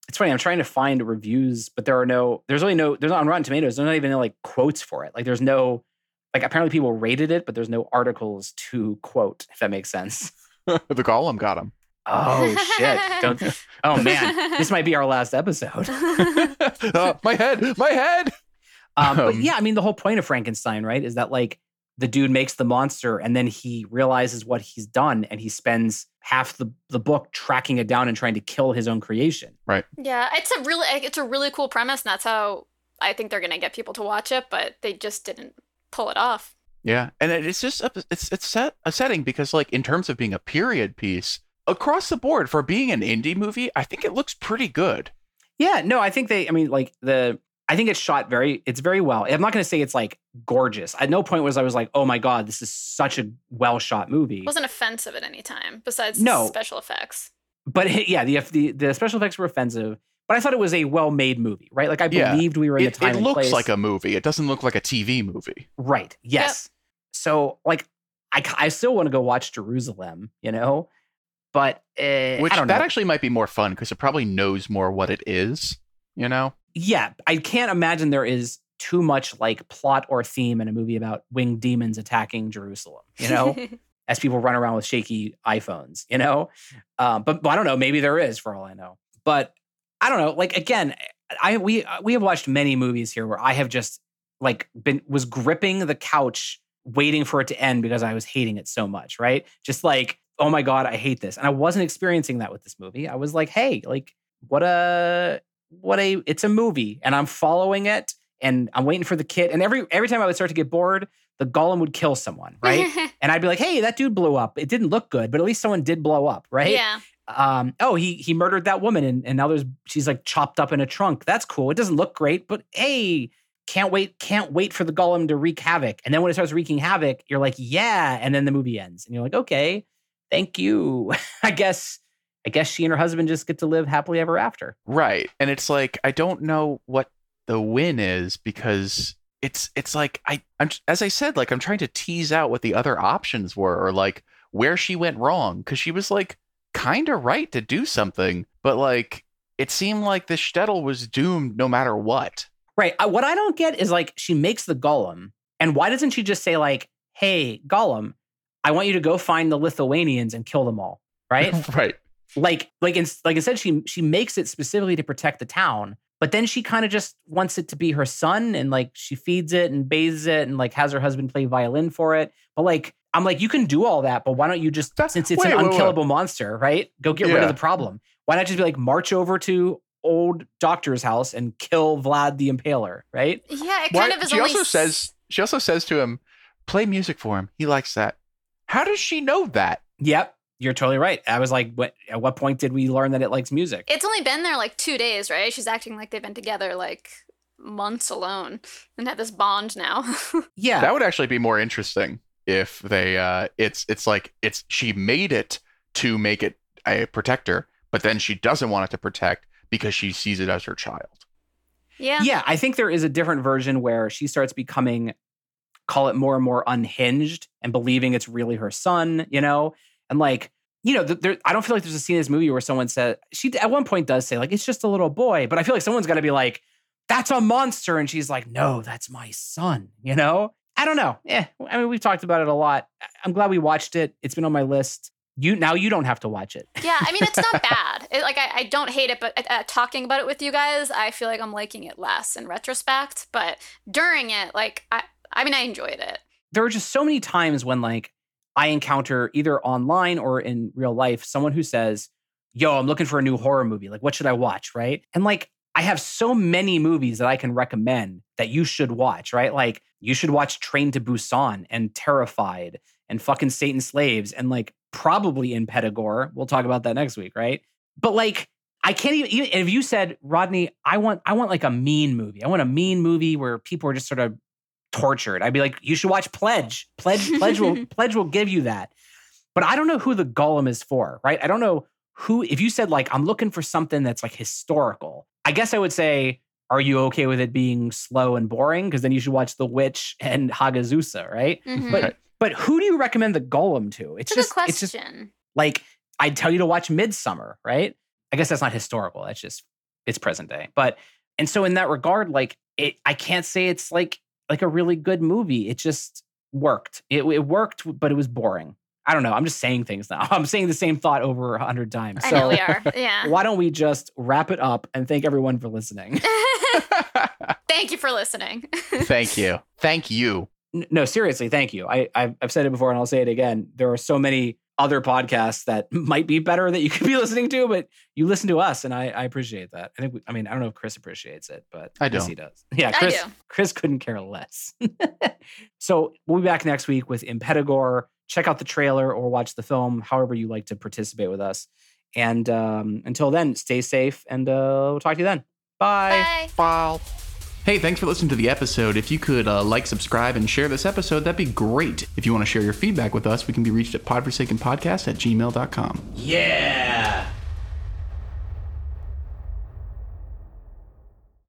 Speaker 2: it's funny, I'm trying to find reviews, but there are no there's really no there's not on Rotten Tomatoes, there's not even like quotes for it. Like there's no like apparently people rated it, but there's no articles to quote, if that makes sense. [laughs] [laughs]
Speaker 4: the golem got him
Speaker 2: Oh shit. Don't [laughs] Oh man, this might be our last episode.
Speaker 4: oh, my head, my head.
Speaker 2: Um, but
Speaker 4: Um,
Speaker 2: yeah, I mean the whole point of Frankenstein, right, is that like the dude makes the monster and then he realizes what he's done and he spends half the, the book tracking it down and trying to kill his own creation. Right.
Speaker 3: Yeah, it's a really it's a really cool premise, and that's how I think they're gonna get people to watch it, but they just didn't pull it off.
Speaker 4: Yeah, and it's just up- it's it's set a setting because like in terms of being a period piece across the board for being an indie movie, I think it looks pretty good.
Speaker 2: Yeah, no, I think they I mean like the I think it's shot very it's very well. I'm not going to say it's like gorgeous. At no point was I was like, "Oh my god, this is such a well shot movie."
Speaker 3: It wasn't offensive at any time, besides
Speaker 2: No.
Speaker 3: special effects.
Speaker 2: but it- yeah, the, the the special effects were offensive, but I thought it was a well made movie, right? Like I
Speaker 4: Yeah.
Speaker 2: believed we were in
Speaker 4: It,
Speaker 2: the time
Speaker 4: it
Speaker 2: and
Speaker 4: looks
Speaker 2: place.
Speaker 4: like a movie. It doesn't look like a TV movie.
Speaker 2: Right. Yes. So like I I still want to go watch JeruZalem, you know? But uh,
Speaker 4: Which
Speaker 2: I don't
Speaker 4: that
Speaker 2: know.
Speaker 4: actually might be more fun because it probably knows more what it is. You know?
Speaker 2: Yeah, I can't imagine there is too much like plot or theme in a movie about winged demons attacking Jerusalem, you know? [laughs] As people run around with shaky iPhones, you know? Um, but, but I don't know, maybe there is for all I know. But I don't know, like again, I we we have watched many movies here where I have just like been was gripping the couch waiting for it to end because I was hating it so much, right? Just like oh my god, I hate this. And I wasn't experiencing that with this movie. I was like, hey, like what a what a it's a movie and I'm following it and I'm waiting for the kid. And every every time I would start to get bored, the golem would kill someone, right? [laughs] and I'd be like, hey, that dude blew up. It didn't look good, but at least someone did blow up, right?
Speaker 3: Yeah.
Speaker 2: Um, oh, he he murdered that woman and, and now there's she's like chopped up in a trunk. That's cool. It doesn't look great, but hey, can't wait, can't wait for the golem to wreak havoc. And then when it starts wreaking havoc, you're like, yeah. And then the movie ends. And you're like, okay, thank you. [laughs] I guess I guess she and her husband just get to live happily ever after.
Speaker 4: Right. And it's like I don't know what the win is because it's it's like I I'm as I said like I'm trying to tease out what the other options were or like where she went wrong cuz she was like kind of right to do something but like it seemed like the shtetl was doomed no matter what.
Speaker 2: Right. Uh, what I don't get is like she makes the golem and why doesn't she just say like, "Hey, golem, I want you to go find the Lithuanians and kill them all." Right? [laughs]
Speaker 4: right.
Speaker 2: Like like in, like I said she she makes it specifically to protect the town but then she kind of just wants it to be her son and like she feeds it and bathes it and like has her husband play violin for it but like i'm like you can do all that but why don't you just
Speaker 4: That's-
Speaker 2: since it's
Speaker 4: wait,
Speaker 2: an
Speaker 4: wait, wait.
Speaker 2: unkillable monster right go get rid of the problem why not just be like march over to old doctor's house and kill vlad the impaler right
Speaker 3: Yeah, it
Speaker 4: Why-
Speaker 3: kind of is
Speaker 4: she
Speaker 3: only
Speaker 4: also
Speaker 3: s-
Speaker 4: says she also says to him, "Play music for him. He likes that." How does she know that?
Speaker 2: yep you're totally right i was like what at what point did we learn that it likes music
Speaker 3: It's only been there like two days, right? She's acting like they've been together like months alone and have this bond now. [laughs]
Speaker 2: yeah
Speaker 4: That would actually be more interesting if they uh it's it's like it's she made it to make it a protector, but then she doesn't want it to protect because she sees it as her child.
Speaker 3: yeah.
Speaker 2: Yeah, I think there is a different version where she starts becoming, call it more and more unhinged and believing it's really her son, you know? And like, you know, there, I don't feel like there's a scene in this movie where someone said, she at one point does say, like, it's just a little boy, but I feel like someone's got to be like, that's a monster. And she's like, no, that's my son, you know? I don't know. Yeah, I mean, we've talked about it a lot. I'm glad we watched it. It's been on my list. You now you don't have to watch it.
Speaker 3: Yeah, I mean, it's not [laughs] bad. It, like, I, I don't hate it, but uh, talking about it with you guys, I feel like I'm liking it less in retrospect. But during it, like, I, I mean, I enjoyed it.
Speaker 2: there are just so many times when like I encounter either online or in real life someone who says, "Yo, I'm looking for a new horror movie. Like what should I watch?" right? And like I have so many movies that I can recommend that you should watch, right? Like you should watch Train to Busan and Terrified and fucking Satan Slaves and like probably Impetigore. We'll talk about that next week, right? But like I can't even, even if you said, Rodney, I want I want like a mean movie. I want a mean movie where people are just sort of tortured. I'd be like, you should watch Pledge. Pledge, Pledge will [laughs] Pledge will give you that. But I don't know who the golem is for, right? I don't know who if you said like I'm looking for something that's like historical, I guess I would say, are you okay with it being slow and boring? Because then you should watch The Witch and Hagazussa, right?
Speaker 3: Mhm.
Speaker 2: But but who do you recommend the golem to? It's
Speaker 3: It's a
Speaker 2: just
Speaker 3: good
Speaker 2: it's just like I'd tell you to watch Midsommar, right? I guess that's not historical. That's just it's present day. But and so in that regard, like it, I can't say it's like like a really good movie. It just worked. It, it worked, but it was boring. I don't know. I'm just saying things now. [laughs] I'm saying the same thought over a hundred times.
Speaker 3: I know we are. [laughs] Yeah.
Speaker 2: why don't we just wrap it up and thank everyone for listening? [laughs]
Speaker 3: Thank you for listening.
Speaker 4: Thank you. Thank you.
Speaker 2: No, seriously, thank you. I I've, I've said it before and I'll say it again. There are so many other podcasts that [laughs] might be better that you could be [laughs] listening to, but you listen to us, and I, I appreciate that. I think we, I mean I don't know if Chris appreciates it, but
Speaker 4: I
Speaker 2: guess
Speaker 4: don't.
Speaker 2: he does. Yeah,
Speaker 3: I
Speaker 2: Chris
Speaker 3: do.
Speaker 2: Chris couldn't care less. [laughs] so we'll be back next week with Impetigore. Check out the trailer or watch the film, however you like to participate with us. And um, until then, stay safe, and uh, we'll talk to you then. Bye.
Speaker 3: Bye.
Speaker 4: Hey, thanks for listening to the episode. If you could uh, like, subscribe, and share this episode, that'd be great. If you want to share your feedback with us, we can be reached at podforsakenpodcast at gmail.com.
Speaker 2: Yeah.